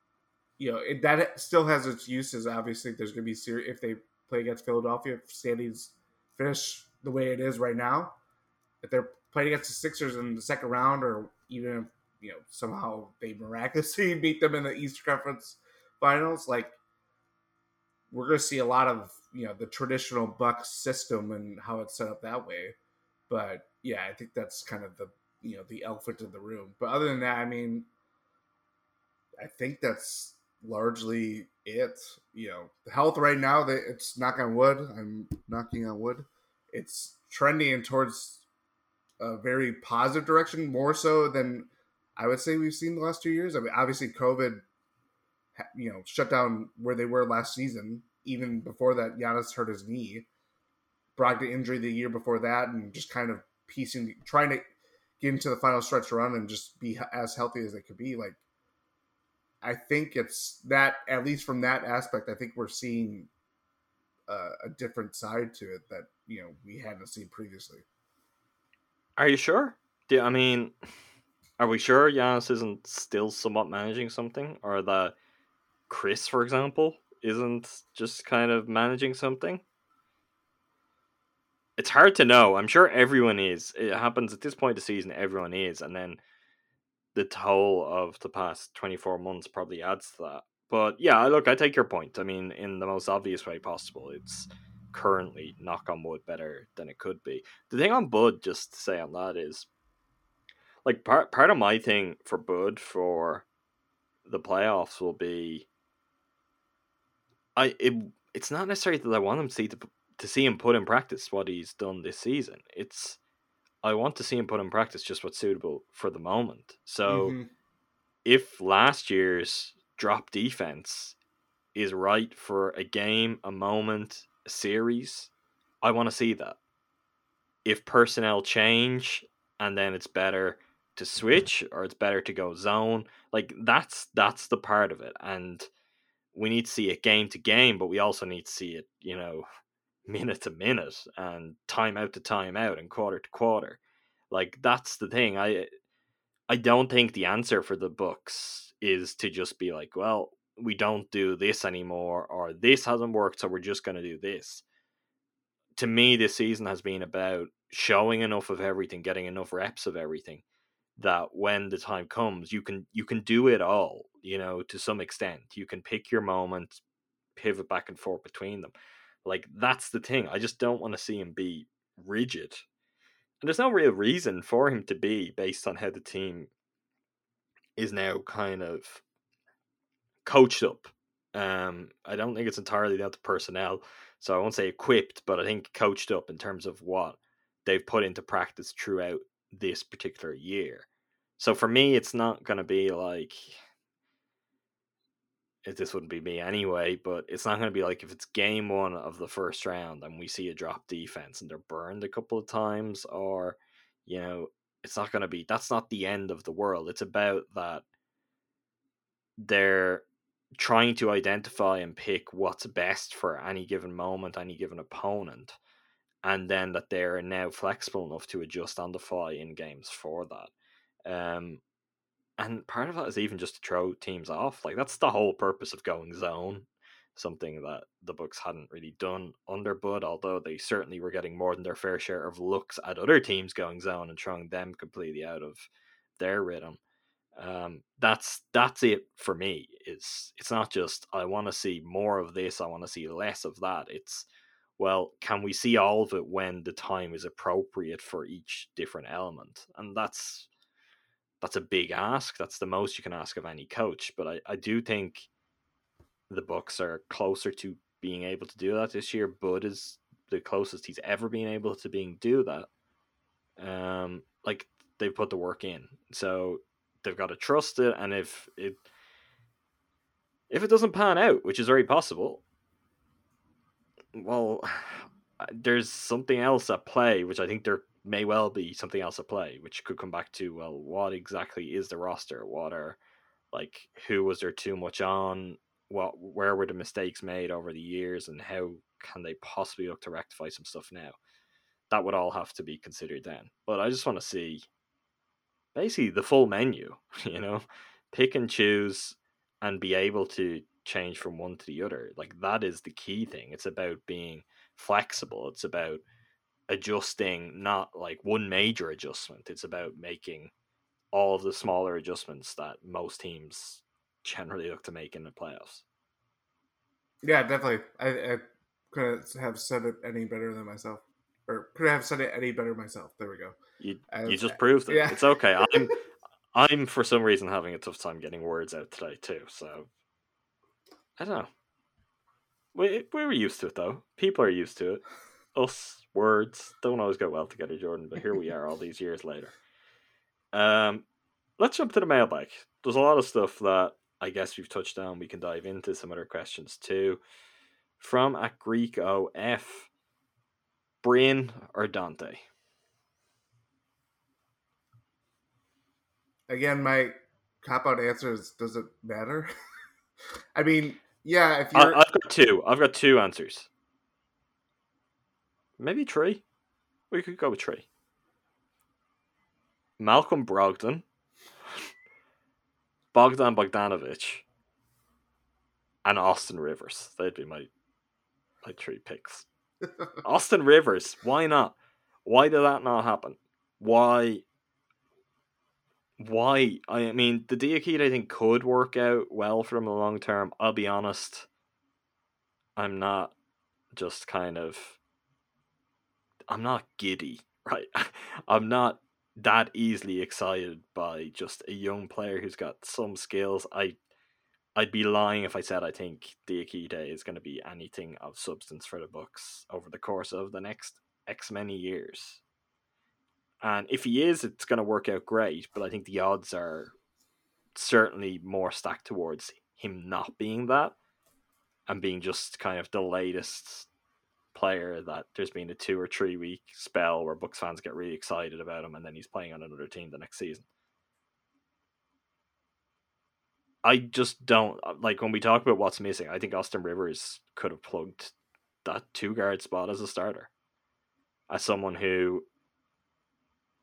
you know it, that still has its uses. Obviously, there's going to be if they play against Philadelphia, if standings finish the way it is right now. If they're playing against the Sixers in the second round, or even if you know somehow they miraculously <laughs> beat them in the Eastern Conference Finals, like we're going to see a lot of you know the traditional Bucks system and how it's set up that way. But yeah, I think that's kind of the you know the elephant in the room. But other than that, I mean, I think that's largely it. You know, the health right now, that it's knock on wood. I'm knocking on wood. It's trending towards a very positive direction, more so than I would say we've seen the last two years. I mean, obviously, COVID, you know, shut down where they were last season. Even before that, Giannis hurt his knee. Brogdon injury the year before that, and just kind of piecing, trying to get into the final stretch run and just be as healthy as they could be. Like, I think it's that at least from that aspect, I think we're seeing uh, a different side to it that you know we hadn't seen previously. Are you sure? Do I mean, are we sure Giannis isn't still somewhat managing something, or that Khris, for example, isn't just kind of managing something? It's hard to know. I'm sure everyone is. It happens at this point of the season. Everyone is, and then the toll of the past 24 months probably adds to that. But yeah, look, I take your point. I mean, in the most obvious way possible, it's currently knock on wood better than it could be. The thing on Bud, just to say on that is, like part part of my thing for Bud for the playoffs will be, I it it's not necessarily that I want him to see to, to see him put in practice what he's done this season. It's I want to see him put in practice just what's suitable for the moment. So Mhm. if last year's drop defense is right for a game, a moment, series, I want to see that. If personnel change and then it's better to switch or it's better to go zone, like that's that's the part of it. And we need to see it game to game, but we also need to see it, you know, <laughs> minute to minute and time out to time out and quarter to quarter. Like that's the thing. I I don't think the answer for the Bucks is to just be like, well, we don't do this anymore, or this hasn't worked, so we're just going to do this. to me, this season has been about showing enough of everything, getting enough reps of everything, that when the time comes, you can you can do it all. You know, to some extent, you can pick your moments pivot back and forth between them. Like that's the thing. I just don't want to see him be rigid, and there's no real reason for him to be based on how the team is now kind of coached up. Um, I don't think it's entirely down to personnel, so I won't say equipped, but I think coached up in terms of what they've put into practice throughout this particular year. So for me, it's not going to be like if this wouldn't be me anyway, but it's not going to be like if it's game one of the first round and we see a drop defense and they're burned a couple of times, or you know, it's not going to be that's not the end of the world. It's about that they're trying to identify and pick what's best for any given moment, any given opponent, and then that they're now flexible enough to adjust on the fly in games for that. Um, and part of that is even just to throw teams off. Like that's the whole purpose of going zone, something that the Bucks hadn't really done under Bud. Although they certainly were getting more than their fair share of looks at other teams going zone and throwing them completely out of their rhythm. Um, that's that's it for me. Is it's not just I want to see more of this. I want to see less of that. It's well, can we see all of it when the time is appropriate for each different element? And that's that's a big ask. That's the most you can ask of any coach. But I, I do think the Bucks are closer to being able to do that this year. Bud is the closest he's ever been able to being do that. Um, like they've put the work in, so they've got to trust it. And if it if it doesn't pan out, which is very possible, well, <sighs> there's something else at play, which I think there may well be something else at play, which could come back to well, what exactly is the roster? What are like who was there too much on? What where were the mistakes made over the years, and how can they possibly look to rectify some stuff now? That would all have to be considered then. But I just want to see basically the full menu, <laughs> you know, pick and choose and be able to change from one to the other. Like that is the key thing. It's about being flexible. It's about adjusting not like one major adjustment. It's about making all of the smaller adjustments that most teams generally look to make in the playoffs. Yeah, definitely. I, I couldn't have said it any better than myself, or could I have said it any better myself. There we go. You As, you just proved it. Yeah. It's okay. <laughs> I'm I'm for some reason having a tough time getting words out today too. So I don't know. We we were used to it though. People are used to it. Us words don't always go well together, Jordan. But here we are, all these years later. Um, let's jump to the mailbag. There's a lot of stuff that I guess we've touched on. We can dive into some other questions too. From at Greek OF, Bryn or Donte? Again, my cop out answer is does it matter? <laughs> I mean, yeah, if you're... I, I've got two. I've got two answers. Maybe three. We could go with three. Malcolm Brogdon, <laughs> Bogdan Bogdanovich, and Austin Rivers. They'd be my my three picks. Austin Rivers, why not? Why did that not happen? Why why? I mean, the Diakite I think could work out well for him in the long term. I'll be honest, I'm not just kind of. I'm not giddy, <laughs> right? I'm not that easily excited by just a young player who's got some skills. I, I'd be lying if I said I think Diakite is going to be anything of substance for the Bucks over the course of the next X many years. And if he is, it's going to work out great. But I think the odds are certainly more stacked towards him not being that and being just kind of the latest player that there's been a two or three week spell where Bucks fans get really excited about him and then he's playing on another team the next season. I just don't like when we talk about what's missing. I think Austin Rivers could have plugged that two guard spot as a starter, as someone who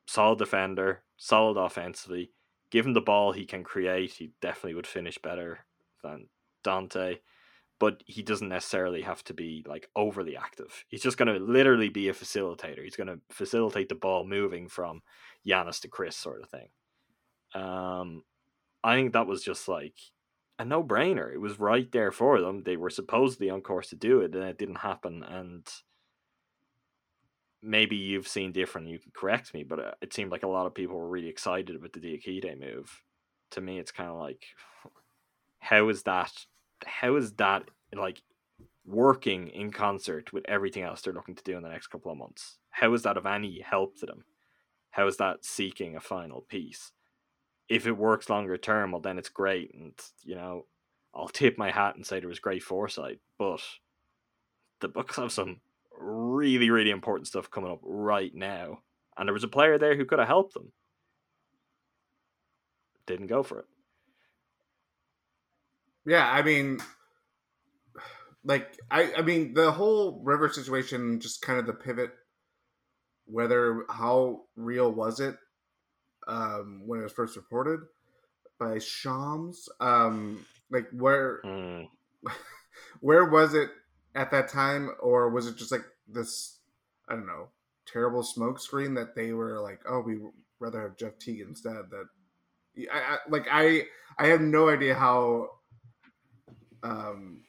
solid defender, solid offensively. Given the ball, he can create. He definitely would finish better than Donte. but he doesn't necessarily have to be like overly active. He's just going to literally be a facilitator. He's going to facilitate the ball moving from Giannis to Khris, sort of thing. Um, I think that was just like a no brainer. It was right there for them. They were supposedly on course to do it, and it didn't happen. And maybe you've seen different. You can correct me, but uh, it seemed like a lot of people were really excited about the Diakite move. To me, it's kind of like, how is that? How is that like working in concert with everything else they're looking to do in the next couple of months? How is that of any help to them? How is that seeking a final piece? If it works longer term, well, then it's great, and you know, I'll tip my hat and say there was great foresight. But the Bucks have some really, really important stuff coming up right now. And there was a player there who could have helped them. Didn't go for it. Yeah, I mean, like I, I mean, the whole river situation, just kind of the pivot. Whether how real was it um, when it was first reported by Shams? Um, like where, Mm. <laughs> where was it at that time, or was it just like this? I don't know, terrible smoke screen that they were like, oh, we rather have Jeff Teague instead. That I, I like I I have no idea how um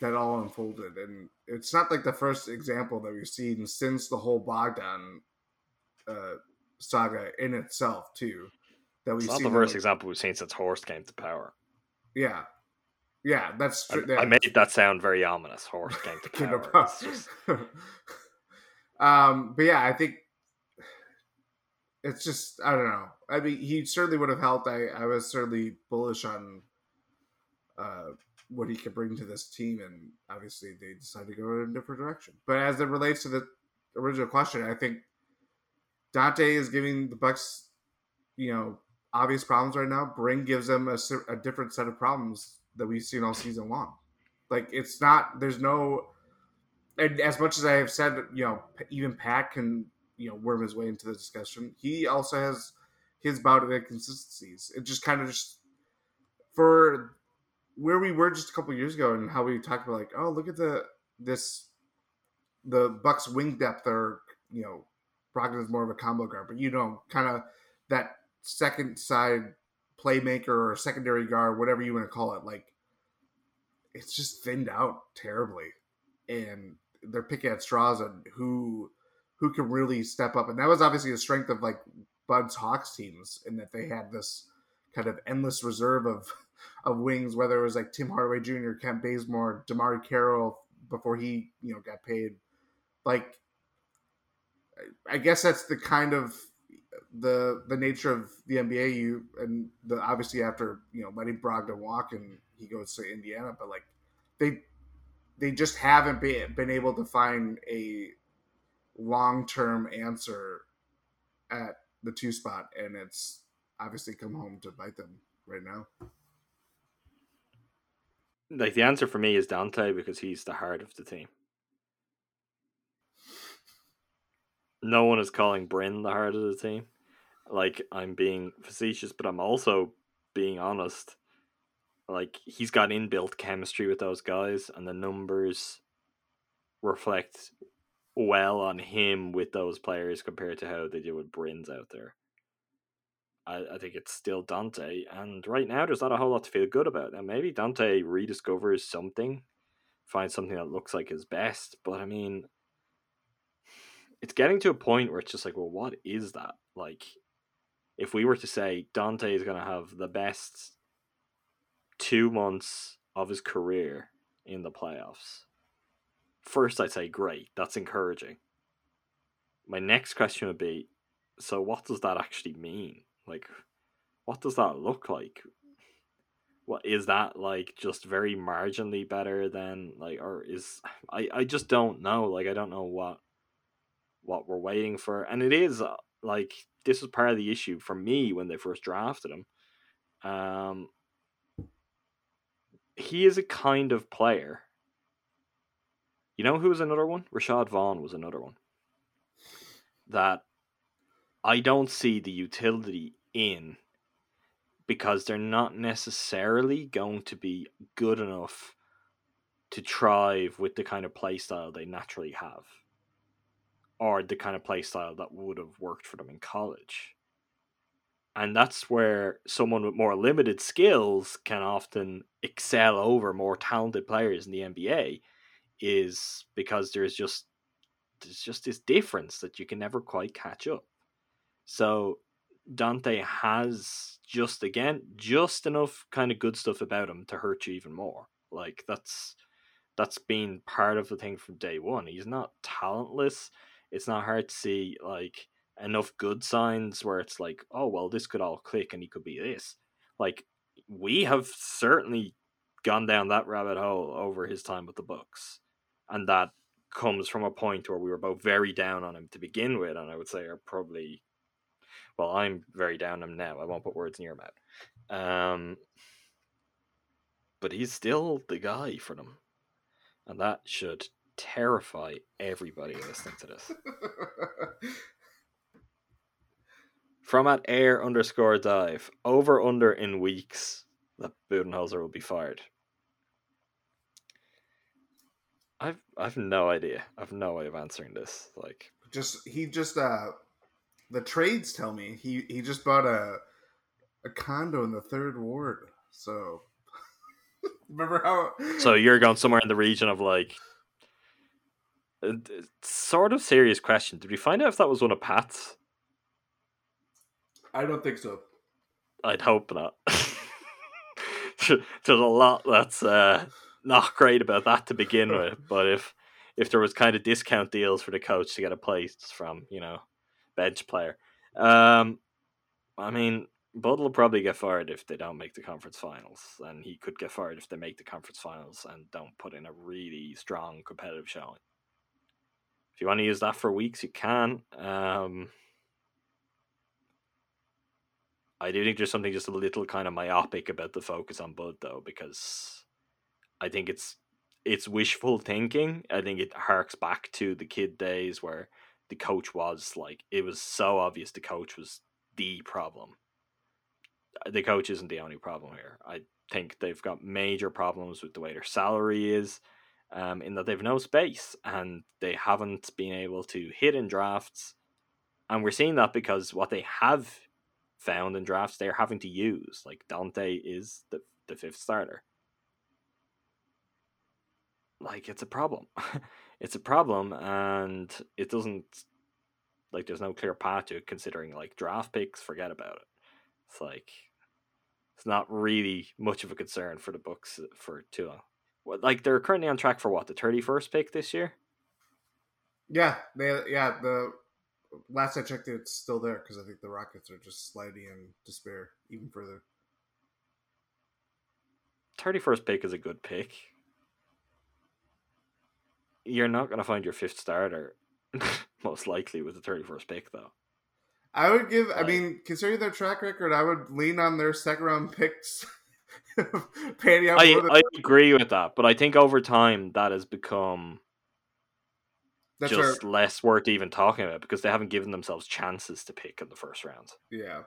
that all unfolded, and it's not like the first example that we've seen since the whole Bogdan uh, saga in itself too. That we've It's not the first like- example we've seen since Horst came to power. Yeah, yeah, that's I, true. I made that sound very ominous. Horst came to <laughs> Came to power. power. Just- <laughs> um, but yeah, I think it's just I don't know. I mean, he certainly would have helped. I I was certainly bullish on uh, what he could bring to this team, and obviously they decided to go in a different direction. But as it relates to the original question, I think Donte is giving the Bucks, you know, obvious problems right now. Bryn gives them a, a different set of problems that we've seen all season long. Like it's not. There's no. And as much as I have said, you know, even Pat can you know worm his way into the discussion. He also has his bout of inconsistencies. It just kind of just for where we were just a couple years ago and how we talked about like, oh, look at the this the Bucks wing depth are you know Brogdon is more of a combo guard, but you know, kind of that second side playmaker or secondary guard, whatever you want to call it, like it's just thinned out terribly, and they're picking at straws on who who can really step up, and that was obviously the strength of like Bud's Hawks teams, in that they had this kind of endless reserve of <laughs> of wings, whether it was like Tim Hardaway Jr., Kent Bazemore, DeMarre Carroll before he you know got paid, like I guess that's the kind of the the nature of the NBA. You and the obviously after you know letting Brogdon walk and he goes to Indiana, but like they they just haven't been been able to find a long term answer at the two spot, and it's obviously come home to bite them right now. like the answer for me is Donte because he's the heart of the team. No one is calling Bryn the heart of the team. Like I'm being facetious, but I'm also being honest. Like he's got inbuilt chemistry with those guys, and the numbers reflect well on him with those players compared to how they do with Bryn's out there. I, I think it's still Donte, and right now there's not a whole lot to feel good about. And maybe Donte rediscovers something, finds something that looks like his best. But I mean, it's getting to a point where it's just like, well, what is that? Like, if we were to say Donte is going to have the best two months of his career in the playoffs, first I'd say great, that's encouraging. My next question would be, so what does that actually mean? Like, what does that look like? What is that like? Just very marginally better than like, or is I? I just don't know. Like, I don't know what what we're waiting for, and it is uh, like this was part of the issue for me when they first drafted him. Um, he is a kind of player. You know who was another one? Rashad Vaughn was another one. That I don't see the utility in because they're not necessarily going to be good enough to thrive with the kind of play style they naturally have, or the kind of play style that would have worked for them in college. And that's where someone with more limited skills can often excel over more talented players in the NBA is because there's just there's just this difference that you can never quite catch up. So Donte has just again just enough kind of good stuff about him to hurt you even more. Like that's that's been part of the thing from day one. He's not talentless. It's not hard to see like enough good signs where it's like, oh well, this could all click and he could be this. Like we have certainly gone down that rabbit hole over his time with the Bucks, and that comes from a point where we were both very down on him to begin with, and I would say are probably, well, I'm very down on him now. I won't put words in your mouth. Um, but he's still the guy for them, and that should terrify everybody listening to this. <laughs> From at air underscore dive, over under in weeks that Budenholzer will be fired. I've I've no idea. I've no way of answering this. Like just he just uh the trades tell me he he just bought a a condo in the third ward. So <laughs> remember how So you're going somewhere in the region of like sort of serious question. Did we find out if that was one of Pat's? I don't think so. I'd hope not. <laughs> There's a lot that's uh, not great about that to begin with. <laughs> But if if there was kind of discount deals for the coach to get a place from, you know, bench player, um, I mean, Bud will probably get fired if they don't make the conference finals, and he could get fired if they make the conference finals and don't put in a really strong competitive showing. If you want to use that for weeks, you can. Um, I do think there's something just a little kind of myopic about the focus on Bud though, because I think it's it's wishful thinking. I think it harks back to the Kidd days where the coach was like it was so obvious the coach was the problem. The coach isn't the only problem here. I think they've got major problems with the way their salary is, um, in that they've no space and they haven't been able to hit in drafts. And we're seeing that because what they have found in drafts they're having to use. Like Donte is the the fifth starter. Like it's a problem. <laughs> it's a problem and it doesn't like there's no clear path to it considering like draft picks, forget about it. It's like it's not really much of a concern for the Bucks for Tua. Like they're currently on track for what, the thirty first pick this year? Yeah, they yeah, the last I checked, it's still there because I think the Rockets are just sliding in despair even further. Thirty first pick is a good pick. You're not going to find your fifth starter, <laughs> most likely with the thirty first pick, though. I would give. Like, I mean, considering their track record, I would lean on their second round picks. <laughs> <laughs> panning out I, I agree with that, but I think over time that has become that's just our... less worth even talking about because they haven't given themselves chances to pick in the first round. Yeah.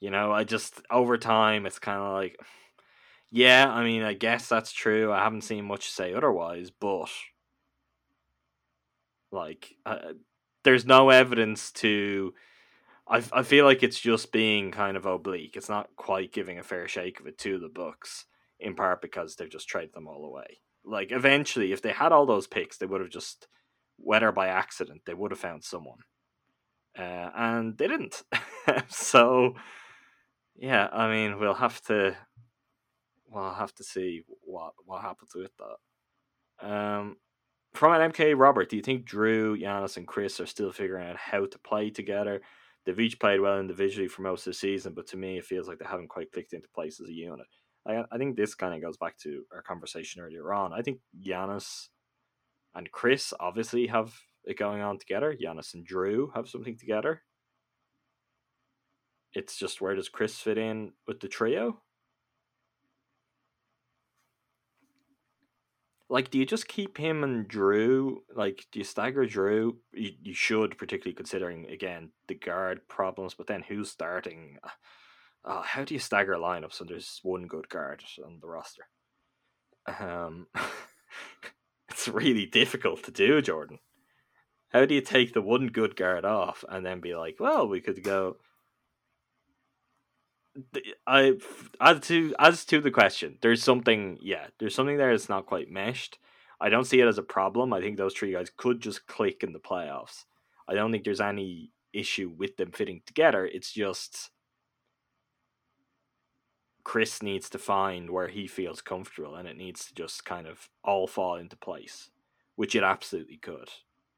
You know, I just over time it's kind of like, yeah, I mean, I guess that's true. I haven't seen much say otherwise, but like, uh, there's no evidence to. I I feel like it's just being kind of oblique. It's not quite giving a fair shake of it to the Bucks, in part because they've just traded them all away. Like eventually, if they had all those picks, they would have just, whether by accident, they would have found someone, uh, and they didn't. <laughs> so, yeah, I mean, we'll have to, we'll have to see what what happens with that. Um, from an MK Robert, do you think Drew, Giannis, and Khris are still figuring out how to play together? They've each played well individually for most of the season, but to me, it feels like they haven't quite clicked into place as a unit. I, I think this kind of goes back to our conversation earlier on. I think Giannis and Khris obviously have it going on together. Giannis and Drew have something together. It's just where does Khris fit in with the trio? Like, do you just keep him and Drew? Like, do you stagger Drew? You, you should, particularly considering, again, the guard problems, but then who's starting? uh, how do you stagger lineups when there's one good guard on the roster? Um, <laughs> it's really difficult to do, Jordan. How do you take the one good guard off and then be like, well, we could go? I as to as to the question, there's something. Yeah, there's something there that's not quite meshed. I don't see it as a problem. I think those three guys could just click in the playoffs. I don't think there's any issue with them fitting together. It's just Khris needs to find where he feels comfortable and it needs to just kind of all fall into place, which it absolutely could,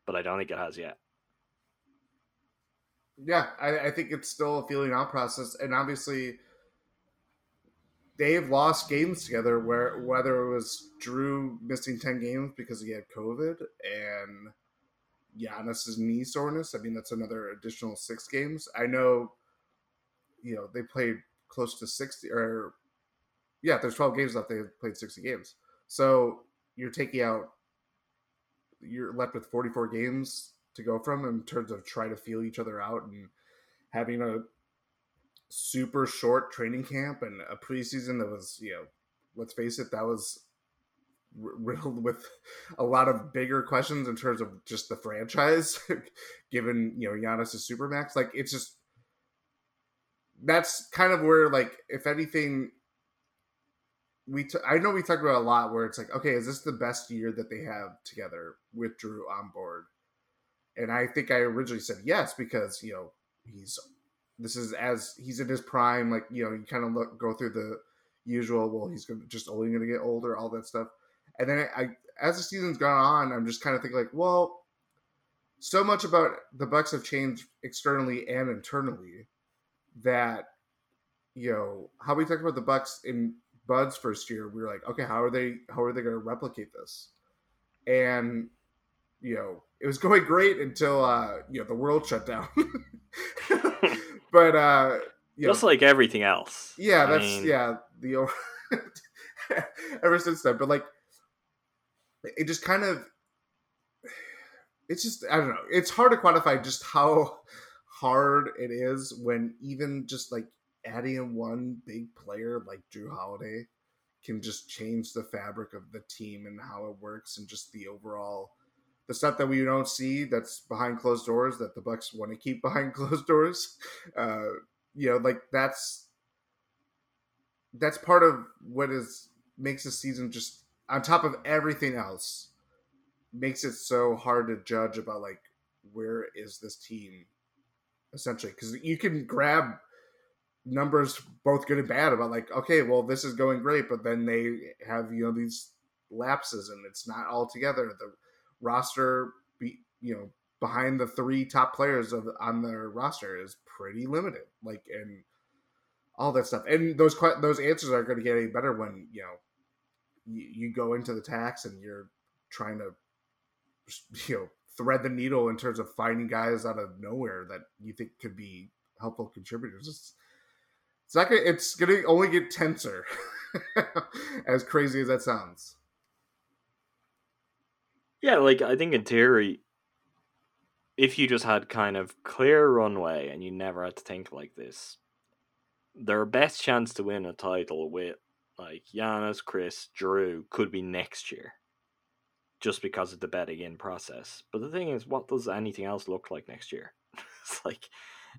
but I don't think it has yet. Yeah, I, I think it's still a feeling out process, and obviously they've lost games together. Where whether it was Jrue missing ten games because he had COVID and Giannis's knee soreness, I mean that's another additional six games. I know, you know, they played close to sixty or yeah, there's twelve games left. They played sixty games, so you're taking out. You're left with 44 games to go from in terms of try to feel each other out and having a super short training camp and a preseason that was, you know, let's face it, that was <laughs> riddled with a lot of bigger questions in terms of just the franchise, <laughs> given you know Giannis is supermax. Like it's just that's kind of where like if anything we t- I know we talked about a lot where it's like okay is this the best year that they have together with Jrue on board and I think I originally said yes because you know he's this is as he's in his prime like you know you kind of look go through the usual well he's gonna, just only going to get older all that stuff and then I, I as the season's gone on I'm just kind of thinking like well so much about the Bucks have changed externally and internally that you know how we talked about the Bucks in Bud's first year, we were like, okay, how are they how are they going to replicate this? And you know, it was going great until uh, you know the world shut down. <laughs> but uh, just know, like everything else. Yeah, that's I mean... yeah the <laughs> ever since then. But like, it just kind of it's just I don't know. It's hard to quantify just how hard it is when even just like adding in one big player like Jrue Holiday can just change the fabric of the team and how it works and just the overall the stuff that we don't see that's behind closed doors that the Bucks want to keep <laughs> behind closed doors. Uh, you know, like that's that's part of what is makes the season just on top of everything else makes it so hard to judge about like where is this team essentially because you can grab numbers both good and bad about like okay well this is going great but then they have you know these lapses and it's not all together the roster be you know behind the three top players of on their roster is pretty limited like and all that stuff and those those answers are going to get any better when you know you, you go into the tax and you're trying to <laughs> you know thread the needle in terms of finding guys out of nowhere that you think could be helpful contributors. It's, it's not gonna, it's gonna only get tenser, <laughs> as crazy as that sounds. Yeah, like I think in theory, if you just had kind of clear runway and you never had to think like this, their best chance to win a title with like Giannis, Khris, Jrue could be next year just because of the betting in process. But the thing is, what does anything else look like next year? <laughs> it's like,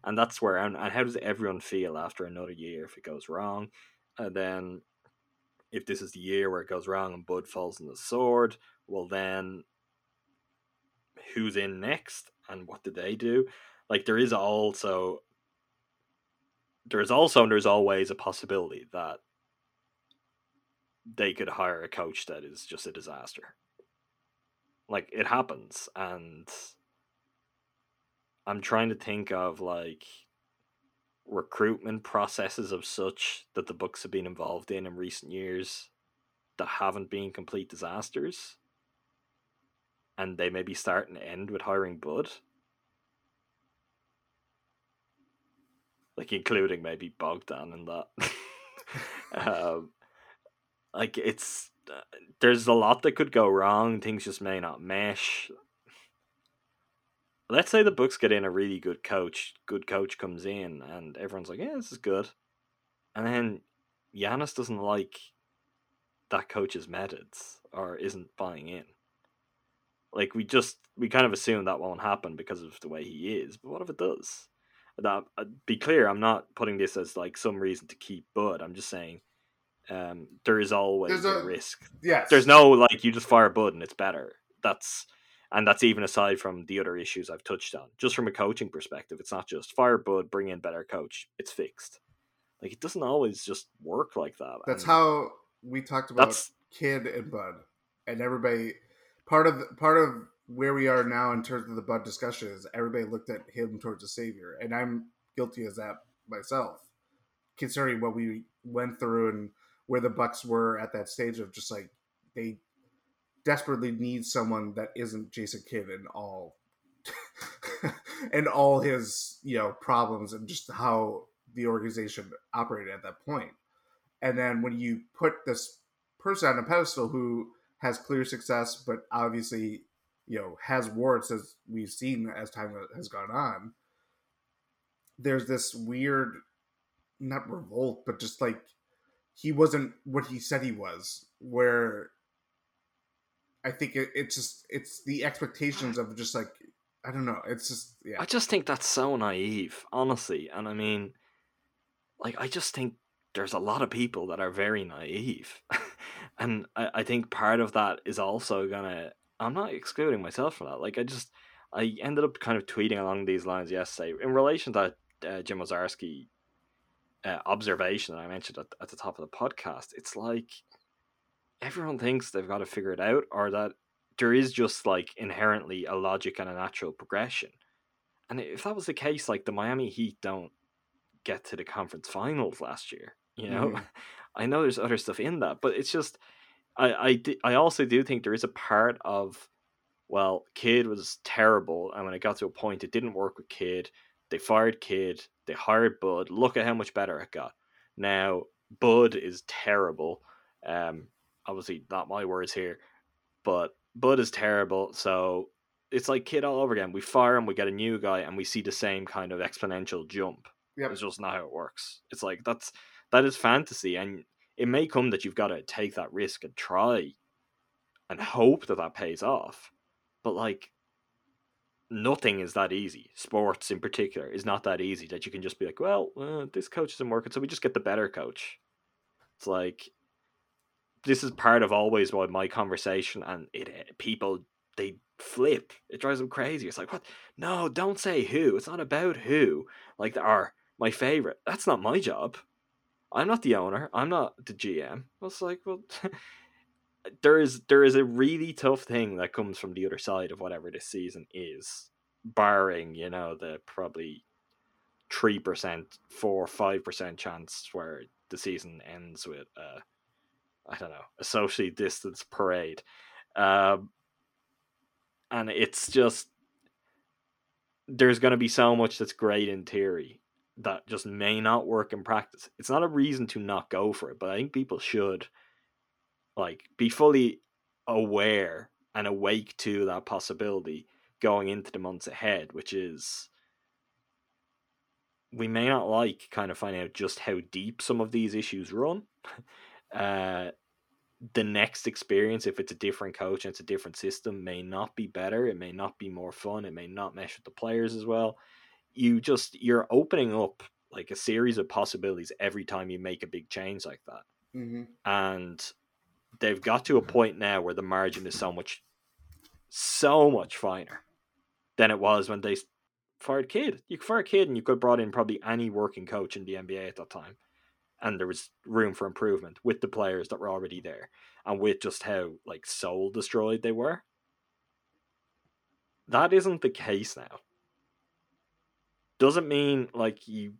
and that's where, and, and how does everyone feel after another year if it goes wrong? And then if this is the year where it goes wrong and Bud falls in the sword, well, then who's in next and what did they do? Like, there is also, there is also, and there's always a possibility that they could hire a coach that is just a disaster like it happens and i'm trying to think of like recruitment processes of such that the Bucks have been involved in in recent years that haven't been complete disasters and they maybe start and end with hiring bud like including maybe bogdan and that <laughs> um, like it's there's a lot that could go wrong. Things just may not mesh. Let's say the Bucks get in a really good coach. Good coach comes in, and everyone's like, "Yeah, this is good," and then Giannis doesn't like that coach's methods or isn't buying in. Like we just we kind of assume that won't happen because of the way he is. But what if it does? That uh, be clear, I'm not putting this as like some reason to keep Bud. I'm just saying um, there is always There's a, a- risk. Yes. There's no like you just fire Bud and it's better. That's and that's even aside from the other issues I've touched on. Just from a coaching perspective, it's not just fire Bud, bring in better coach. It's fixed. Like it doesn't always just work like that. That's and how we talked about Kidd and Bud, and everybody. Part of part of where we are now in terms of the Bud discussion is everybody looked at him towards a savior, and I'm guilty as that myself, considering what we went through and where the Bucks were at that stage of just like they desperately need someone that isn't Jason Kidd and all <laughs> and all his you know problems and just how the organization operated at that point. And then when you put this person on a pedestal who has clear success, but obviously, you know, has warts as we've seen as time has gone on, there's this weird, not revolt, but just like he wasn't what he said he was. Where I think it, it's just it's the expectations of just like I don't know. It's just yeah. I just think that's so naive, honestly. And I mean, like, I just think there's a lot of people that are very naive. <laughs> and I, I think part of that is also gonna, I'm not excluding myself from that. Like, I just, I ended up kind of tweeting along these lines yesterday in relation to uh, Jim Owczarski uh, observation that I mentioned at, at the top of the podcast. It's like everyone thinks they've got to figure it out or that there is just like inherently a logic and a natural progression. And if that was the case, like the Miami Heat don't get to the conference finals last year, you know, Mhm. <laughs> I know there's other stuff in that, but it's just, I, I, di- I also do think there is a part of, well, Kidd was terrible. And when it got to a point, it didn't work with Kidd. They fired Kidd. They hired Bud. Look at how much better it got. Now, Bud is terrible. Um, obviously, not my words here, but Bud is terrible. So it's like Kidd all over again. We fire him, we get a new guy, and we see the same kind of exponential jump. Yep. It's just not how it works. It's like that's that is fantasy, and it may come that you've got to take that risk and try and hope that that pays off. But like, nothing is that easy. Sports, in particular, is not that easy that you can just be like, well, uh, this coach isn't working, so we just get the better coach. It's like this is part of always why my conversation and it eh, people they flip. It drives them crazy. It's like, what? No, don't say who. It's not about who. Like, are my favorite. That's not my job. I'm not the owner. I'm not the GM. It's like, well, <laughs> there is there is a really tough thing that comes from the other side of whatever this season is, barring you know the probably three percent, four five percent chance where the season ends with uh, I don't know a socially distanced parade, um, and it's just there's going to be so much that's great in theory that just may not work in practice. It's not a reason to not go for it, but I think people should like be fully aware and awake to that possibility going into the months ahead, which is we may not like kind of finding out just how deep some of these issues run. <laughs> Uh, the next experience, if it's a different coach and it's a different system, may not be better. It may not be more fun. It may not mesh with the players as well. You just you're opening up like a series of possibilities every time you make a big change like that. Hmm and they've got to a point now where the margin is so much so much finer than it was when they fired Kidd. You could fire a Kidd and you could have brought in probably any working coach in the nba at that time and there was room for improvement with the players that were already there and with just how like soul destroyed they were. That isn't the case now doesn't mean like you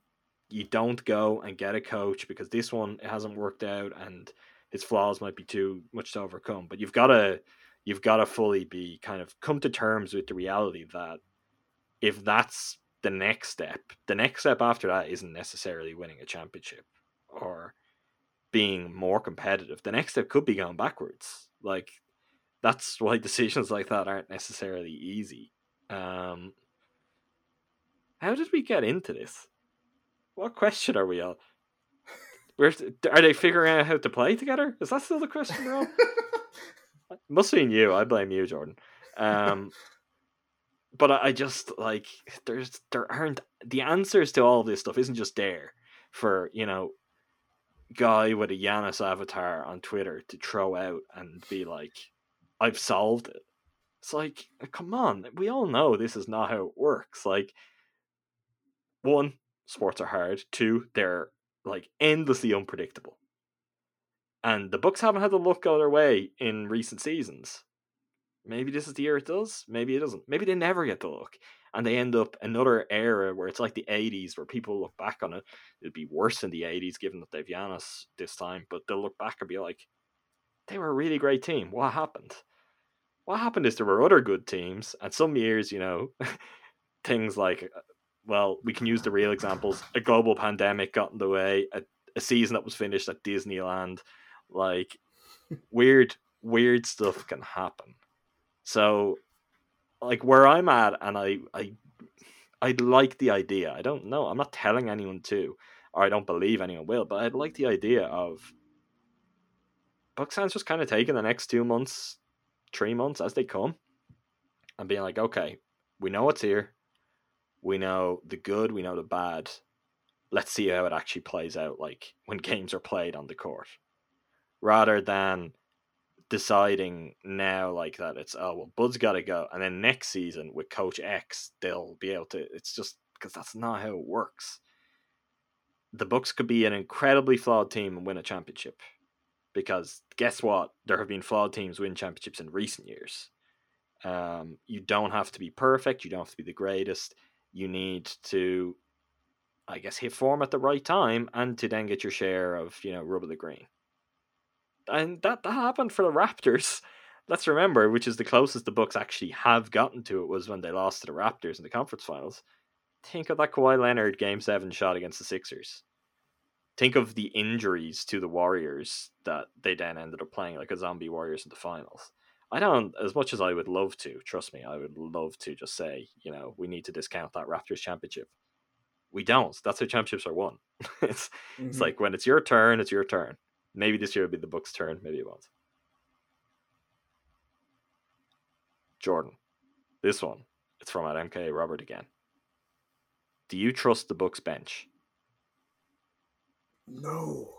you don't go and get a coach because this one hasn't worked out and his flaws might be too much to overcome. But you've got to you've got to fully be kind of come to terms with the reality that if that's the next step, the next step after that isn't necessarily winning a championship or being more competitive. The next step could be going backwards. Like that's why <laughs> decisions like that aren't necessarily easy. Um, how did we get into this? What question are we on? Where's are they figuring out how to play together? Is that still the question, bro? <laughs> Must be you. I blame you, Jordan. Um, but I, I just like there's there aren't the answers to all this stuff isn't just there for you know guy with a Giannis avatar on Twitter to throw out and be like, I've solved it. It's like, come on, we all know this is not how it works. Like, one, sports are hard. Two, they're like endlessly unpredictable. And the Bucks haven't had the luck go their way in recent seasons. Maybe this is the year it does. Maybe it doesn't. Maybe they never get the luck. And they end up another era where it's like the 80s, where people look back on it. It'd be worse than the 80s, given that they've Giannis this time. But they'll look back and be like, they were a really great team. What happened? What happened is there were other good teams. And some years, you know, <laughs> things like, uh, well, we can use the real examples. A global pandemic got in the way, a, a season that was finished at Disneyland. Like, <laughs> weird, weird stuff can happen. So, like where I'm at, and I, I, I like the idea. I don't know. I'm not telling anyone to, or I don't believe anyone will. But I'd like the idea of Bucks fans just kind of taking the next two months, three months as they come, and being like, okay, we know what's here. We know the good. We know the bad. Let's see how it actually plays out. Like when <laughs> games are played on the court, rather than deciding now like that it's oh well bud's got to go and then next season with coach x they'll be able to it's just because that's not how it works the bucks could be an incredibly flawed team and win a championship because guess what there have been flawed teams win championships in recent years um, you don't have to be perfect you don't have to be the greatest you need to i guess hit form at the right time and to then get your share of you know rub of the green and that, that happened for the Raptors. Let's remember, which is the closest the Bucks actually have gotten to it was when they lost to the Raptors in the conference finals. Think of that Kawhi Leonard game seven shot against the Sixers. Think of the injuries to the Warriors that they then ended up playing like a zombie Warriors in the finals. I don't, as much as I would love to, trust me, I would love to just say, you know, we need to discount that Raptors championship. We don't. That's how championships are won. <laughs> it's mm-hmm. it's like when it's your turn, it's your turn. Maybe this year will be the Bucks' turn. Maybe it won't. Jordan, this one, it's from at MK Robert again. Do you trust the Bucks bench? No.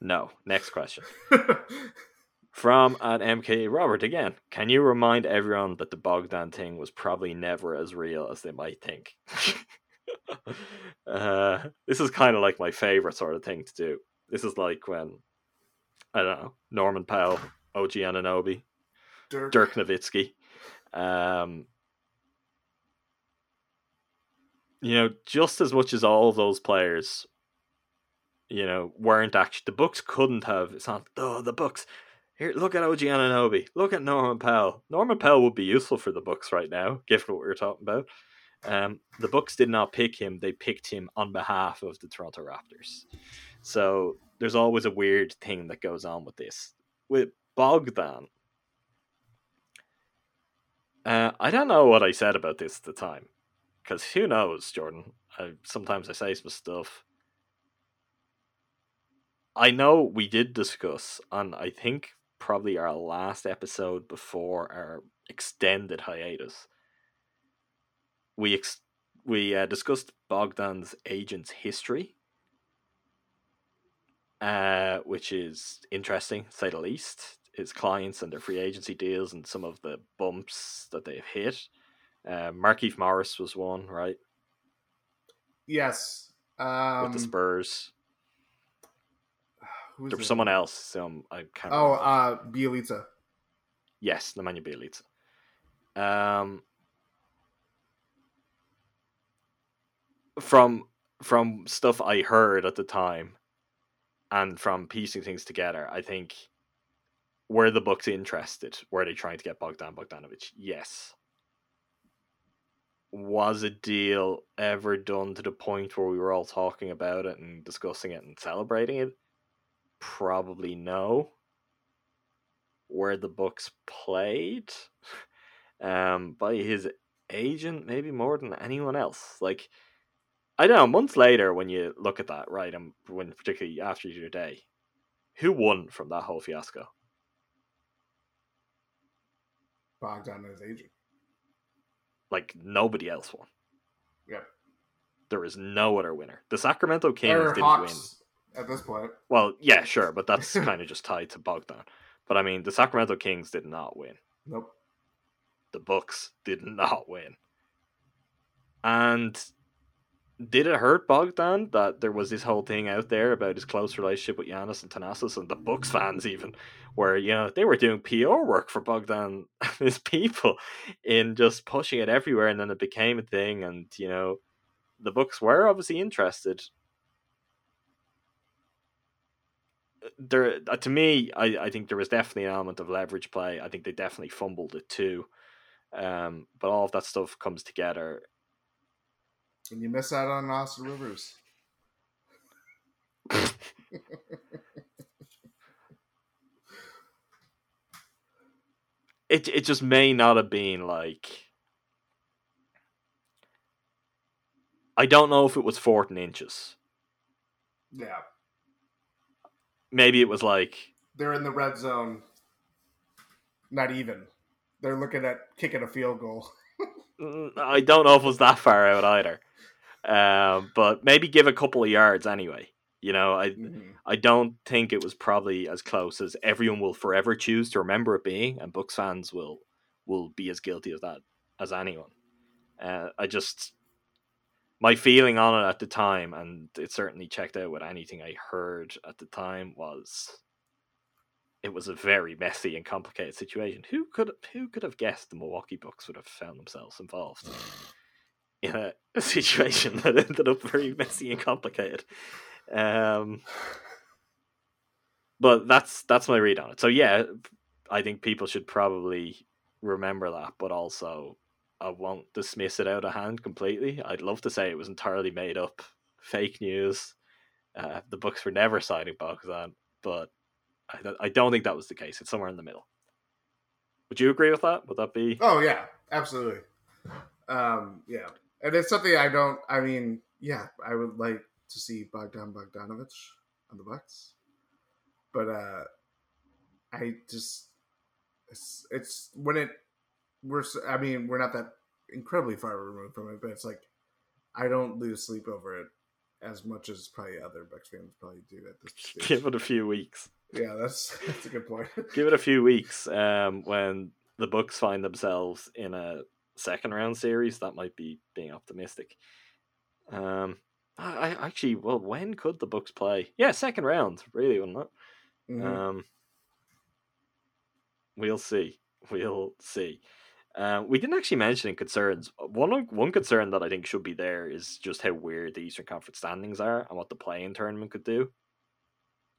no. Next question. <laughs> From at MK Robert again. Can you remind everyone that the Bogdan thing was probably never as real as they might think? <laughs> uh, this is kind of like my favorite sort of thing to do. This is like when I don't know Norman Powell, OG Anunoby, Dirk, Dirk Nowitzki. Um, you know, just as much as all those players, you know, weren't actually the Bucks couldn't have. It's not oh the Bucks. Here, look at OG Anunoby. Look at Norman Powell. Norman Powell would be useful for the Bucks right now, given what we are talking about. Um, the Bucks did not pick him; they picked him on behalf of the Toronto Raptors. So there's always a weird thing that goes on with this. With Bogdan, uh, I don't know what I said about this at the time, because who knows, Jordan? I, sometimes I say some stuff. I know we did discuss on I think probably our last episode before our extended hiatus we ex- we uh, discussed Bogdan's agent's history, uh, which is interesting, to say the least. His clients and their free agency deals and some of the bumps that they've hit. Uh, Markieff Morris was one, right? Yes. Um, With the um, Spurs. There was someone else. Some I can't. Oh, remember. uh, Bjelica. Yes, Nemanja Bjelica. Um, from from stuff I heard at the time and from piecing things together, I think were the Bucks interested? Were they trying to get Bogdan Bogdanovich? Yes. Was a deal ever done to the point where we were all talking about it and discussing it and celebrating it? Probably know Where the Bucks played <laughs> um, by his agent, maybe more than anyone else. Like I don't know. Months later, when you look at that, right, and when particularly after your day, who won from that whole fiasco? Bogdan and his agent. Like nobody else won. Yep. There is no other winner. The Sacramento Kings didn't Hawks at this point. Well, yeah, sure, but that's <laughs> kind of just tied to Bogdan. But I mean, the Sacramento Kings did not win. Nope. The Bucks did not win. And did it hurt Bogdan that there was this whole thing out there about his close relationship with Giannis and Thanasis and the Bucks fans even, where you know they were doing PR work for Bogdan <laughs> and his people in just pushing it everywhere, and then it became a thing, and you know the Bucks were obviously interested. There, uh, to me, I, I think there was definitely an element of leverage play. I think they definitely fumbled it too. Um, but all of that stuff comes together And you miss out on Austin Rivers. it it just may not have been like I don't know if it was fourth and inches. Yeah. Maybe it was like They're in the red zone. Not even. They're looking at kicking a field goal. <laughs> mm, I don't know if it was that far out either. Um, but maybe give a couple of yards anyway. You know, I Mhm. I don't think it was probably as close as everyone will forever choose to remember it being, and Bucks fans will will be as guilty of that as anyone. Uh, I just my feeling on it at the time, and it certainly checked out with anything I heard at the time, was it was a very messy and complicated situation. Who could who could have guessed the Milwaukee Bucks would have found themselves involved in a, a <laughs> situation that ended up very messy and complicated? Um, but that's that's my read on it. So yeah, I think people should probably remember that, but also I won't dismiss it out of hand completely. I'd love to say it was entirely made up, fake news. Uh, the Bucks were never signing Bogdan, but I, don't- I don't think that was the case. It's somewhere in the middle. Would you agree with that? Would that be? Oh yeah, absolutely. Um, yeah, and it's something I don't. I mean, yeah, I would like to see Bogdan Bogdanovich on the Bucks, but uh, I just it's it's when it we're. I mean, we're not that incredibly far removed from it, but it's like I don't lose sleep over it as much as probably other Bucks fans probably do at this <laughs> stage. Give it a few weeks. yeah, that's <laughs> that's a good point. <laughs> Give it a few weeks. Um, when the Bucks find themselves in a second round series, that might be being optimistic. Um, I, I actually, well, when could the Bucks play? Yeah, second round, really, wouldn't it? Mhm. Um, we'll see. We'll see. Um, we didn't actually mention concerns. One one concern that I think should be there is just how weird the Eastern Conference standings are and what the play-in tournament could do.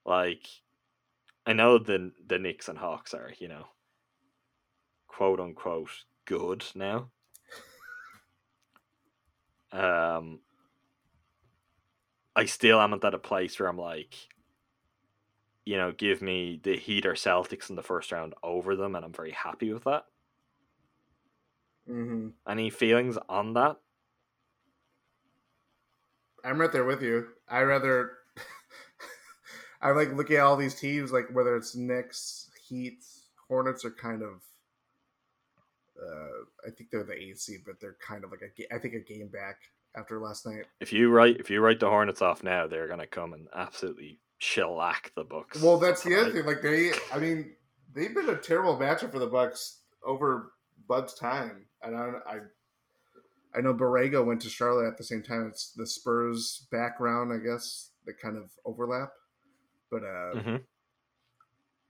Like, I know the the Knicks and Hawks are, you know, quote unquote good now. Um, I still am at that a place where I'm like, you know, give me the Heat or Celtics in the first round over them, and I'm very happy with that. Mhm. Any feelings on that? I'm right there with you. I rather <laughs> I like looking at all these teams, like whether it's Knicks, Heat, Hornets are kind of. Uh, I think they're the eighth seed, but they're kind of like a, I think a game back after last night. If you write if you write the Hornets off now, they're gonna come and absolutely shellac the Bucks. Well, that's the other thing. Like they, I mean, they've been a terrible matchup for the Bucks over Bud's time, and I, I, I know Borrego went to Charlotte at the same time. It's the Spurs background, I guess, that kind of overlap. But uh, Mhm.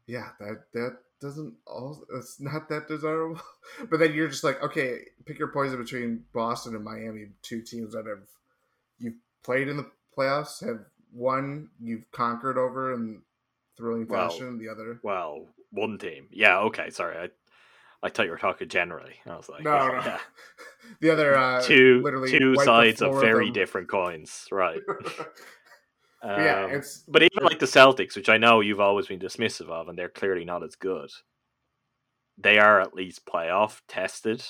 yeah, that that doesn't all. It's not that desirable. <laughs> but then you're just like, okay, pick your poison between Boston and Miami, two teams that have you've played in the playoffs, have one you've conquered over in thrilling Well, fashion, the other. Well, one team. Yeah, okay, sorry. I I thought you were talking generally. I was like, No, yeah, no. yeah. <laughs> The other uh, <laughs> two literally two sides of very them. different coins, right? But <laughs> yeah, Um, it's But even like the Celtics, which I know you've always been dismissive of, and they're clearly not as good. They are at least playoff tested.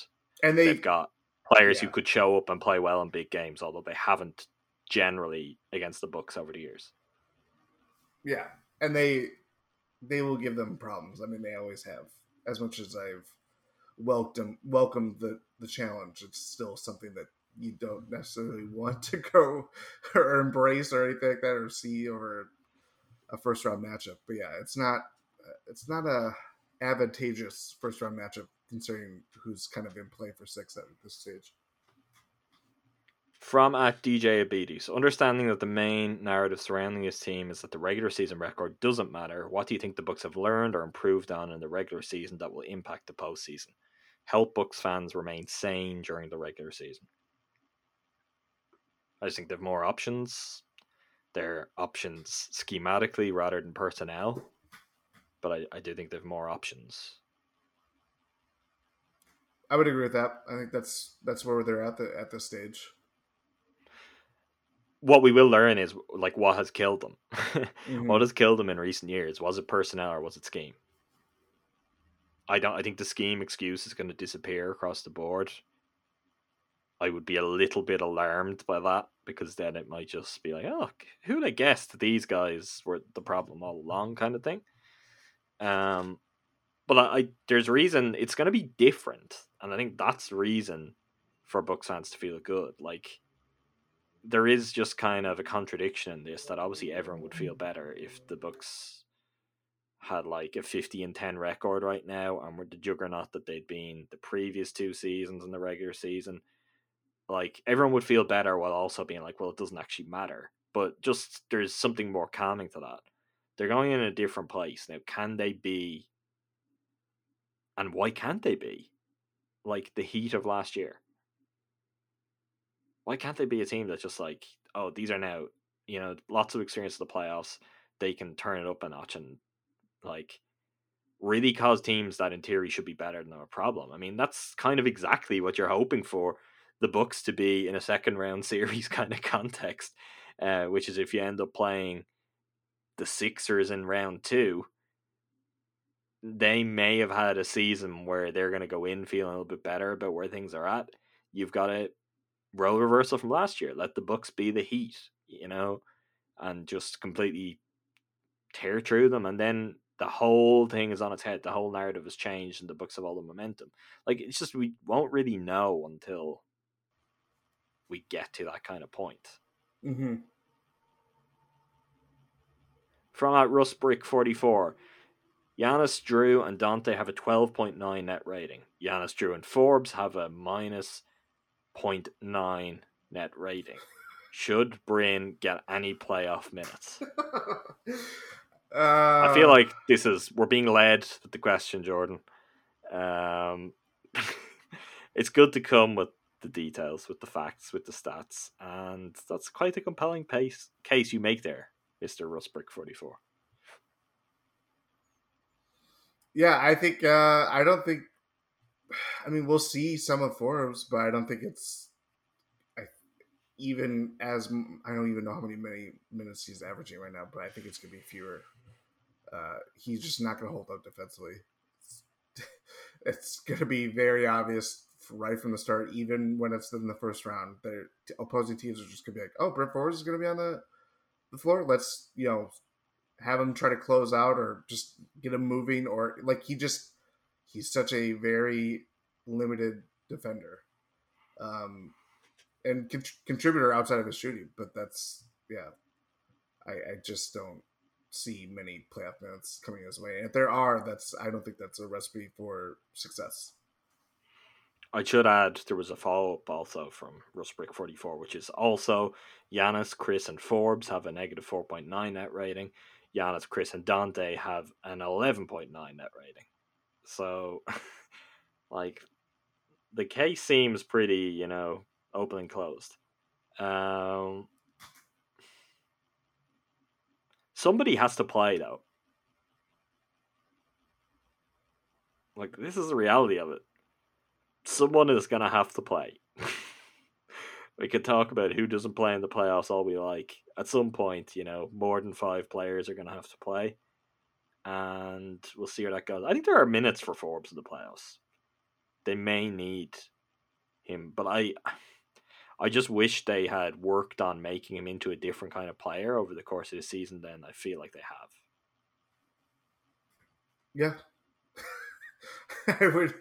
and they They've got players who could show up and play well in big games, although they haven't generally against the Bucks over the years. Yeah, and they they will give them problems. I mean, they always have. As much as I've welcomed welcomed the the challenge, it's still something that you don't necessarily want to <laughs> go or embrace or anything like that or see over a first round matchup. But yeah, it's not it's not a advantageous first round matchup considering who's kind of in play for six at this stage. From uh, at DJ Abidi, so understanding that the main narrative surrounding his team is that the regular season record doesn't matter. What do you think the Bucks have learned or improved on in the regular season that will impact the postseason? Help Bucks fans remain sane during the regular season. I just think they have more options. Their options schematically rather than personnel, but I, I do think they have more options. I would agree with that. I think that's that's where they're at the at this stage what we will learn is like what has killed them. <laughs> mm-hmm. What has killed them in recent years? Was it personnel or was it scheme? I don't. I think the scheme excuse is going to disappear across the board. I would be a little bit alarmed by that because then it might just be like, oh, who'd have guessed these guys were the problem all along, kind of thing. Um, but I, I there's reason it's going to be different, and I think that's the reason for Bucks fans to feel good. Like there is just kind of a contradiction in this that obviously everyone would feel better if the Bucks had like a 50 and 10 record right now and were the juggernaut that they'd been the previous two seasons in the regular season like everyone would feel better while also being like well it doesn't actually matter. But just there's something more calming to that. They're going in a different place. Now can they be and why can't they be? Like the heat of last year. Why can't they be a team that's just like, oh, these are now, you know, lots of experience in the playoffs. They can turn it up a notch and like really cause teams that in theory should be better than a problem. I mean, that's kind of exactly what you're hoping for the Bucks to be in a second round <laughs> series kind of context, uh, which is if you end up playing the Sixers in round two, they may have had a season where they're going to go in feeling a little bit better about where things are at. You've got a role reversal from last year. Let the Bucks be the Heat, you know, and just completely tear through them, and then the whole thing is on its head. The whole narrative has changed, and the Bucks have all the momentum. Like it's just we won't really know until we get to that kind of point. Mm-hmm. From at Rustbrick forty four. Giannis, Jrue, and Donte have a 12.9 net rating. Giannis, Jrue, and Forbes have a minus 0.9 net rating. <laughs> Should Bryn get any playoff minutes? <laughs> uh, I feel like this is we're being led with the question, Jordan. Um, <laughs> it's good to come with the details, with the facts, with the stats, and that's quite a compelling pace, case you make there, Mister Rustbrick forty four. Yeah, I think uh, I don't think I mean, we'll see some of Forbes, but I don't think it's I, even as I don't even know how many many minutes he's averaging right now, but I think it's gonna be fewer. Uh, he's just not gonna hold up defensively. It's, <laughs> it's gonna be very obvious right from the start, even when it's in the first round. The opposing teams are just gonna be like, "Oh, Bryn Forbes is gonna be on the the floor. Let's you know have him try to close out or just get him moving or like he just he's such a very limited defender um, and con- contributor outside of his shooting. But that's yeah, I, I just don't see many playoff minutes coming his way. And if there are, that's I don't think that's a recipe for success. I should add there was a follow up also from Rustbrick forty four, which is also Giannis, Khris, and Forbes have a negative four point nine net rating. Giannis, Khris, and Donte have an eleven point nine net rating. So, <laughs> like, the case seems pretty, you know, open and closed. Um, somebody has to play though. Like, this is the reality of it. Someone is gonna have to play. <laughs> we could talk about who doesn't play in the playoffs all we like. At some point, you know, more than five players are gonna have to play and we'll see where that goes. I think there are minutes for Forbes in the playoffs. They may need him, but I, I just wish they had worked on making him into a different kind of player over the course of the season than I feel like they have. Yeah. <laughs> I would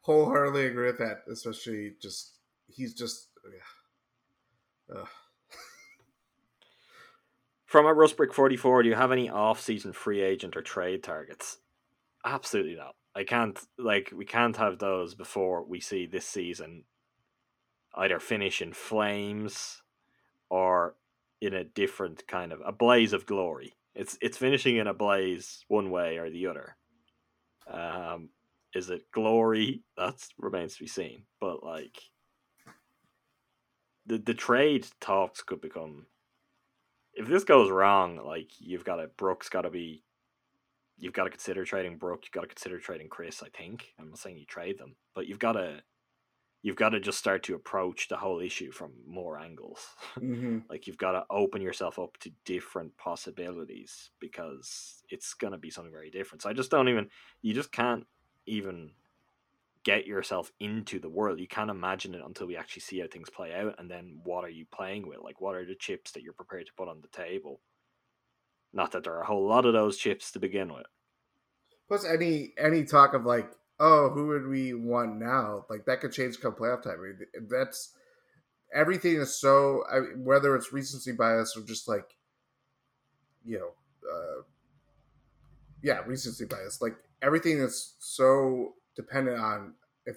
wholeheartedly agree with that, especially just he's just yeah. From a Rustbrick 44, do you have any off-season free agent or trade targets? Absolutely not. I can't like we can't have those before we see this season either finish in flames or in a different kind of a blaze of glory. It's it's finishing in a blaze one way or the other. Um, is it glory? That remains to be seen. But like the the trade talks could become if this goes wrong, like you've got to Brooks got to be you've got to consider trading Brook. You've got to consider trading Khris. I think I'm not saying you trade them, but you've got to you've got to just start to approach the whole issue from more angles. <laughs> Mm-hmm. like you've got to open yourself up to different possibilities because it's going to be something very different. So I just don't even you just can't even get yourself into the world. You can't imagine it until we actually see how things play out and then what are you playing with? Like what are the chips that you're prepared to put on the table? Not that there are a whole lot of those chips to begin with. Plus, any any talk of like, oh, who would we want now? Like that could change come playoff time. I mean, that's everything is so. I mean, whether it's recency bias or just like, you know, uh, yeah, recency bias. Like everything is so dependent on if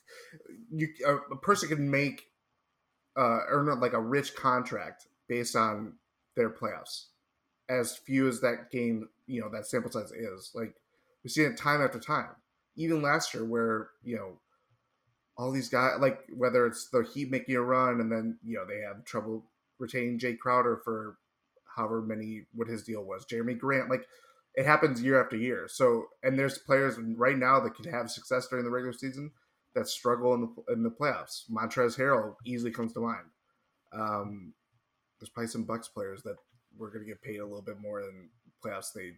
<laughs> you a, a person can make uh, earn like a rich contract based on their playoffs as few as that game, you know, that sample size is. Like we've seen it time after time. Even last year, where you know all these guys, like whether it's the Heat making a run and then you know they have trouble retaining Jae Crowder for however many what his deal was, Jerami Grant, like it happens year after year. So and there's players right now that could have success during the regular season that struggle in the in the playoffs. Montrezl Harrell easily comes to mind. Um, there's probably some Bucks players that we're going to get paid a little bit more than playoffs. They,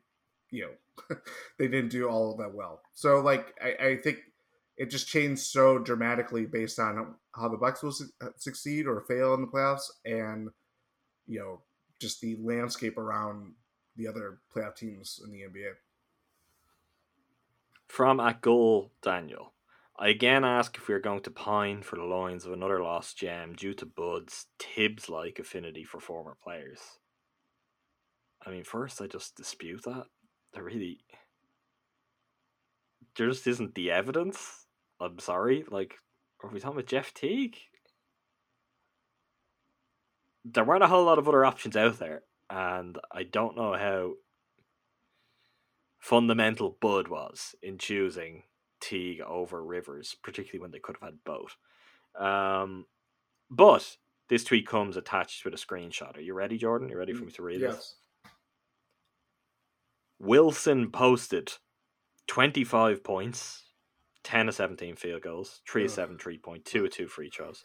you know, <laughs> they didn't do all that well. So like, I, I, think it just changed so dramatically based on how the Bucks will su- uh, succeed or fail in the playoffs, and you know, just the landscape around the other playoff teams in the NBA. From at goal, Daniel. I again ask if we are going to pine for the loins of another lost gem due to Bud's Thibs like affinity for former players. I mean, first, I just dispute that. There really. There just isn't the evidence. I'm sorry. Like, are we talking about Jeff Teague? There weren't a whole lot of other options out there, and I don't know how fundamental Bud was in choosing Teague over Rivers, particularly when they could have had both. Um, but this tweet comes attached with a screenshot. Are you ready, Jordan? You ready for me to read yes. this? Wilson posted 25 points, 10 of 17 field goals, 3 of 7 three point, 2 of 2 free throws,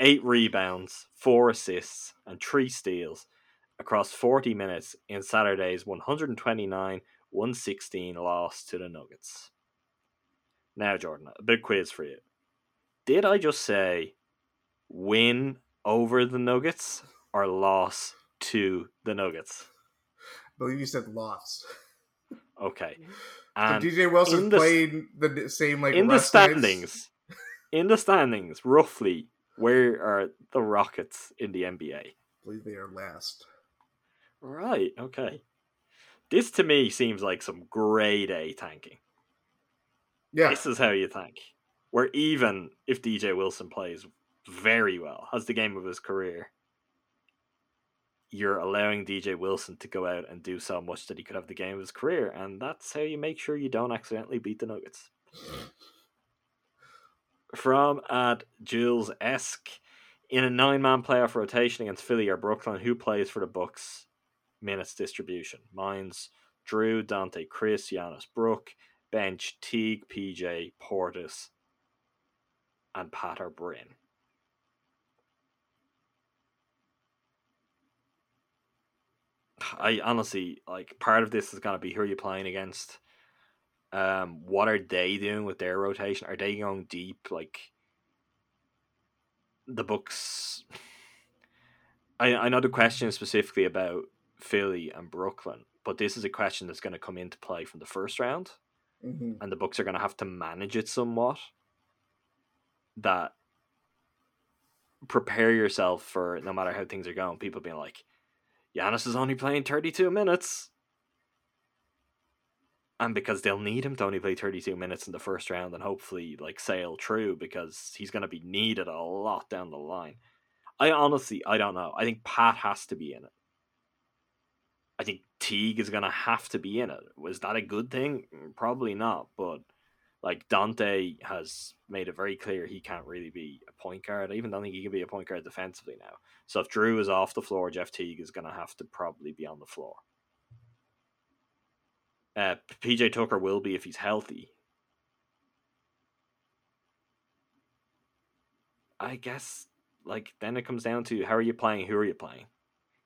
8 rebounds, 4 assists, and 3 steals across 40 minutes in Saturday's 129 116 loss to the Nuggets. Now, Jordan, a big quiz for you. Did I just say win over the Nuggets or loss to the Nuggets? I believe you said loss. Okay. Mm-hmm. So And DJ Wilson the- played the same like in the Russ Nights. standings, in the standings, roughly, where are the Rockets in the NBA? I believe they are last. Right. Okay. This to me seems like some grade A tanking. Yeah, This is how you tank. Where even if DJ Wilson plays very well, has the game of his career, you're allowing DJ Wilson to go out and do so much that he could have the game of his career, and that's how you make sure you don't accidentally beat the Nuggets. From at Jules Esk, in a nine man playoff rotation against Philly or Brooklyn, who plays for the Bucks? Minutes distribution. Mine's Jrue, Donte, Khris, Giannis, Brook, bench Teague, PJ, Portis, and Pat or Bryn. I honestly like part of this is gonna be who are you playing against. Um, what are they doing with their rotation? Are they going deep? Like, the Bucks. I I know the question is specifically about Philly and Brooklyn, but this is a question that's going to come into play from the first round, hmm and the Bucks are going to have to manage it somewhat. That prepare yourself for no matter how things are going, people being like, Giannis is only playing 32 minutes. And because they'll need him to only play 32 minutes in the first round and hopefully like sail through because he's going to be needed a lot down the line. I honestly, I don't know. I think Pat has to be in it. I think Teague is going to have to be in it. Was that a good thing? Mm, Probably not. But like Donte has made it very clear he can't really be a point guard. I even don't think he can be a point guard defensively now. So if Jrue is off the floor, Jeff Teague is going to have to probably be on the floor. Uh, PJ Tucker will be if he's healthy. I guess, like, then it comes down to how are you playing? Who are you playing?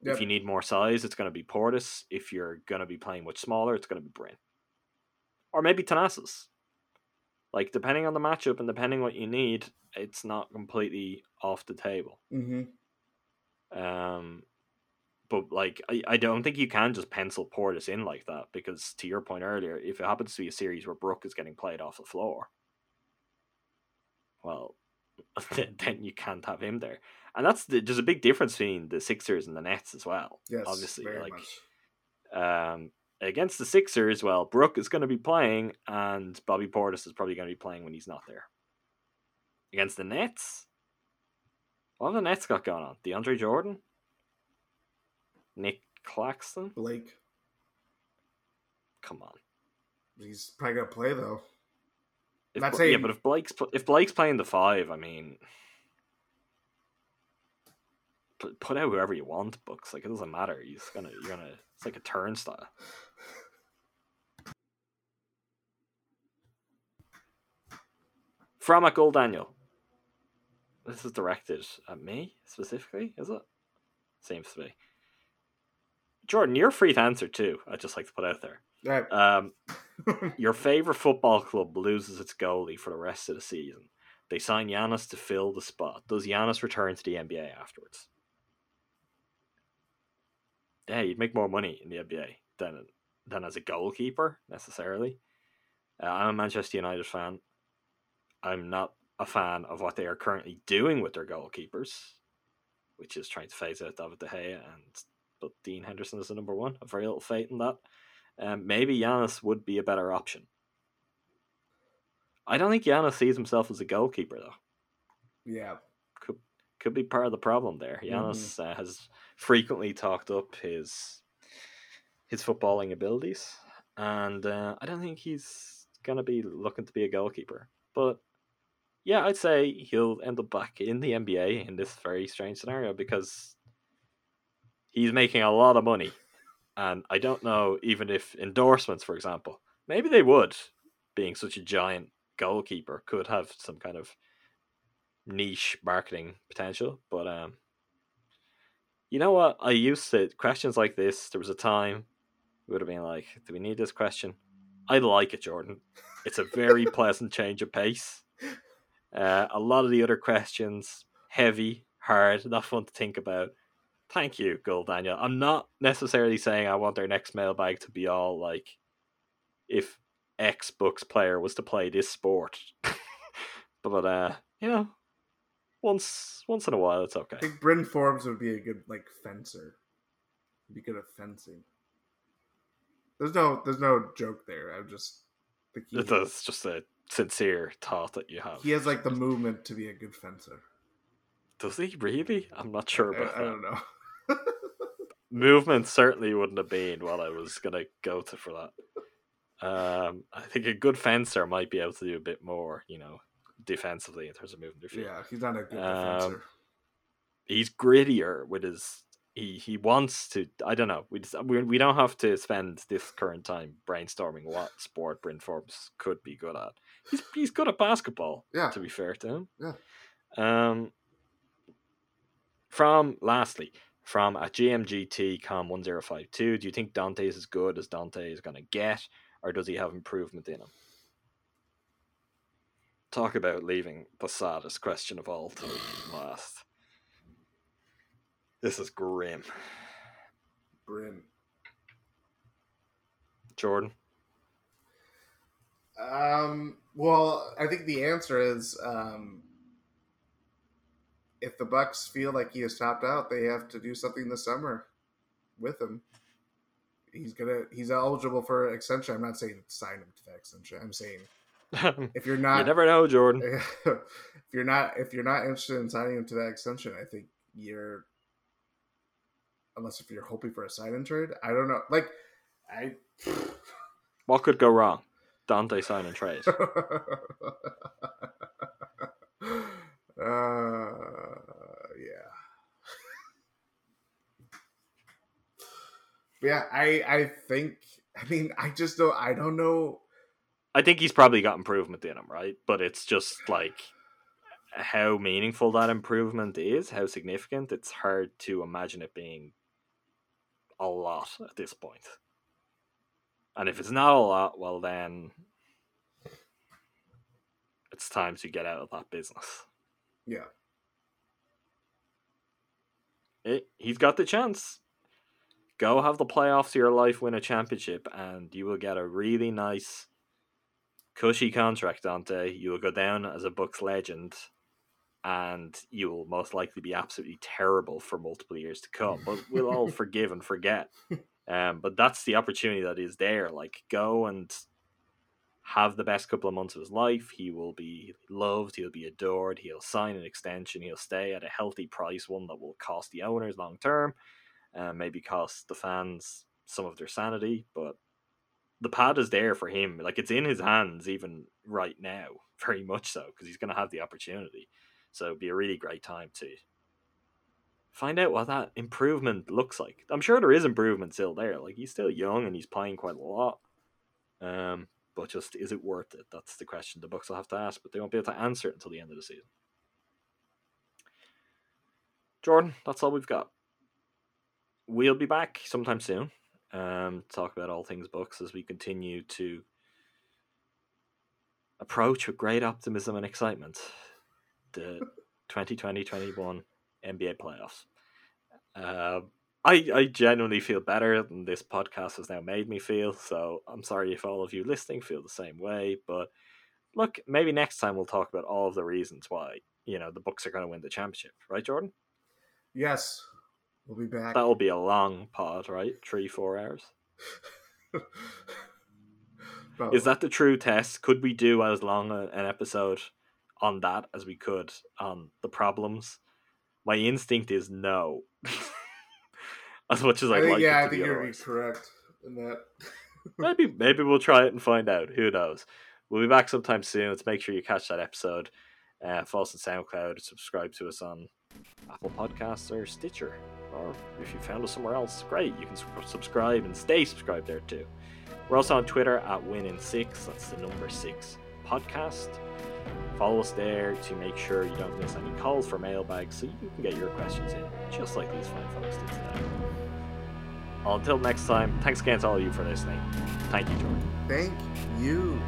Yep. If you need more size, it's going to be Portis. If you're going to be playing much smaller, it's going to be Bryn. Or maybe Thanasis. Like, depending on the matchup and depending what you need, it's not completely off the table. hmm Um, but like, I, I don't think you can just pencil Portis in like that because, to your point earlier, if it happens to be a series where Brook is getting played off the floor, well, <laughs> then you can't have him there. And that's the, there's a big difference between the Sixers and the Nets as well. Yes, obviously, like much. um, against the Sixers, well, Brook is going to be playing, and Bobby Portis is probably going to be playing when he's not there. Against the Nets, what have the Nets got going on? DeAndre Jordan, Nic Claxton. Blake, Come on. he's probably gonna play though. If, saying- yeah, but if Blake's if Blake's playing the five, I mean, p- put out whoever you want. Bucks like it doesn't matter. He's gonna you're gonna. It's like a turnstile. From a Gold Daniel. This is directed at me specifically, is it? Seems to be. Jordan, you're free to answer too. I'd just like to put out there. Right. Um, <laughs> your favorite football club loses its goalie for the rest of the season. They sign Giannis to fill the spot. Does Giannis return to the NBA afterwards? Yeah, you'd make more money in the NBA than than as a goalkeeper necessarily. Uh, I'm a Manchester United fan. I'm not a fan of what they are currently doing with their goalkeepers, which is trying to phase out David De Gea and but Dean Henderson is the number one. I've very little faith in that. Um, maybe Giannis would be a better option. I don't think Giannis sees himself as a goalkeeper though. yeah. Could could be part of the problem there. Giannis uh, has frequently talked up his his footballing abilities, and uh, I don't think he's gonna be looking to be a goalkeeper. But yeah, I'd say he'll end up back in the NBA in this very strange scenario because he's making a lot of money, and I don't know even if endorsements, for example, maybe they would, being such a giant goalkeeper, could have some kind of niche marketing potential. But um, you know what? I used to questions like this. There was a time it would have been like, "Do we need this question?" I like it, Jordan. It's a very <laughs> pleasant change of pace. Uh, a lot of the other questions heavy, hard, not fun to think about. Thank you, Gold Daniel. I'm not necessarily saying I want their next mailbag to be all like if X Bucks player was to play this sport. <laughs> but uh, you know, once once in a while it's okay. I think Bryn Forbes would be a good like fencer. He'd be good at fencing. There's no there's no joke there. I'm just think he, That's just a sincere thought that you have. he has like the movement to be a good fencer. Does he really? I'm not sure I, about I that. don't know. <laughs> Movement certainly wouldn't have been what I was gonna go to for that. Um, I think a good fencer might be able to do a bit more, you know, defensively in terms of moving their feet. yeah, he's not a good Um, defender. He's grittier with his. He he wants to. I don't know. We just, we we don't have to spend this current time brainstorming what sport Bryn Forbes could be good at. He's he's good at basketball. Yeah. To be fair to him. Yeah. Um. From lastly, from a GMGT com one zero five two, do you think Donte is as good as Donte is going to get, or does he have improvement in him? talk about leaving the saddest question of all to last. This is grim. Grim. Jordan. Um. Well, I think the answer is um, if the Bucks feel like he has topped out, they have to do something this summer with him. He's gonna. He's eligible for extension. I'm not saying sign him to that extension. I'm saying <laughs> if you're not, you never know, Jordan. <laughs> if you're not, if you're not interested in signing him to that extension, I think you're. Unless if you're hoping for a sign and trade, I don't know. Like, I. What could go wrong? Donte sign and trade. <laughs> uh, yeah. Yeah, I I think I mean I just don't I don't know I think he's probably got improvement in him, right? But it's just like how meaningful that improvement is, how significant. It's hard to imagine it being a lot at this point. And if it's not a lot, well then it's time to get out of that business. yeah. It, he's got the chance. Go have the playoffs of your life, win a championship, and you will get a really nice, cushy contract, Donte. You will go down as a Bucks legend, and you will most likely be absolutely terrible for multiple years to come. But we'll all <laughs> forgive and forget. <laughs> Um, but that's the opportunity that is there. Like, go and have the best couple of months of his life. He will be loved. He'll be adored. He'll sign an extension. He'll stay at a healthy price, one that will cost the owners long term, and maybe cost the fans some of their sanity. But the pad is there for him. Like it's in his hands even right now, <laughs> very much so, because he's going to have the opportunity. So it'd be a really great time to find out what that improvement looks like. I'm sure there is improvement still there. Like he's still young and he's playing quite a lot. Um, but just is it worth it? That's the question the Bucks will have to ask, but they won't be able to answer it until the end of the season. Jordan, that's all we've got. We'll be back sometime soon. Um, talk about all things Bucks as we continue to approach with great optimism and excitement the 2020-21 NBA playoffs. Uh, I, I genuinely feel better than this podcast has now made me feel. So I'm sorry if all of you listening feel the same way. But look, maybe next time we'll talk about all of the reasons why you know the Bucks are going to win the championship, right, Jordan? Yes. We'll be back. That'll be a long pod, right? Three, four hours. <laughs> Is that the true test? Could we do as long an episode on that as we could on the problems? My instinct is no. <laughs> as much as I think, like yeah, I think you're otherwise. correct in that. <laughs> maybe maybe we'll try it and find out. Who knows? We'll be back sometime soon. Let's make sure you catch that episode. Uh, follow us on SoundCloud. Subscribe to us on Apple Podcasts or Stitcher. Or if you found us somewhere else, great. You can subscribe and stay subscribed there too. We're also on Twitter at Win in Six. That's the number six podcast. Follow us there to make sure you don't miss any calls for mailbags so you can get your questions in, just like these fine folks did today. Until next time, thanks again to all of you for listening. Thank you, Jordan. Thank you.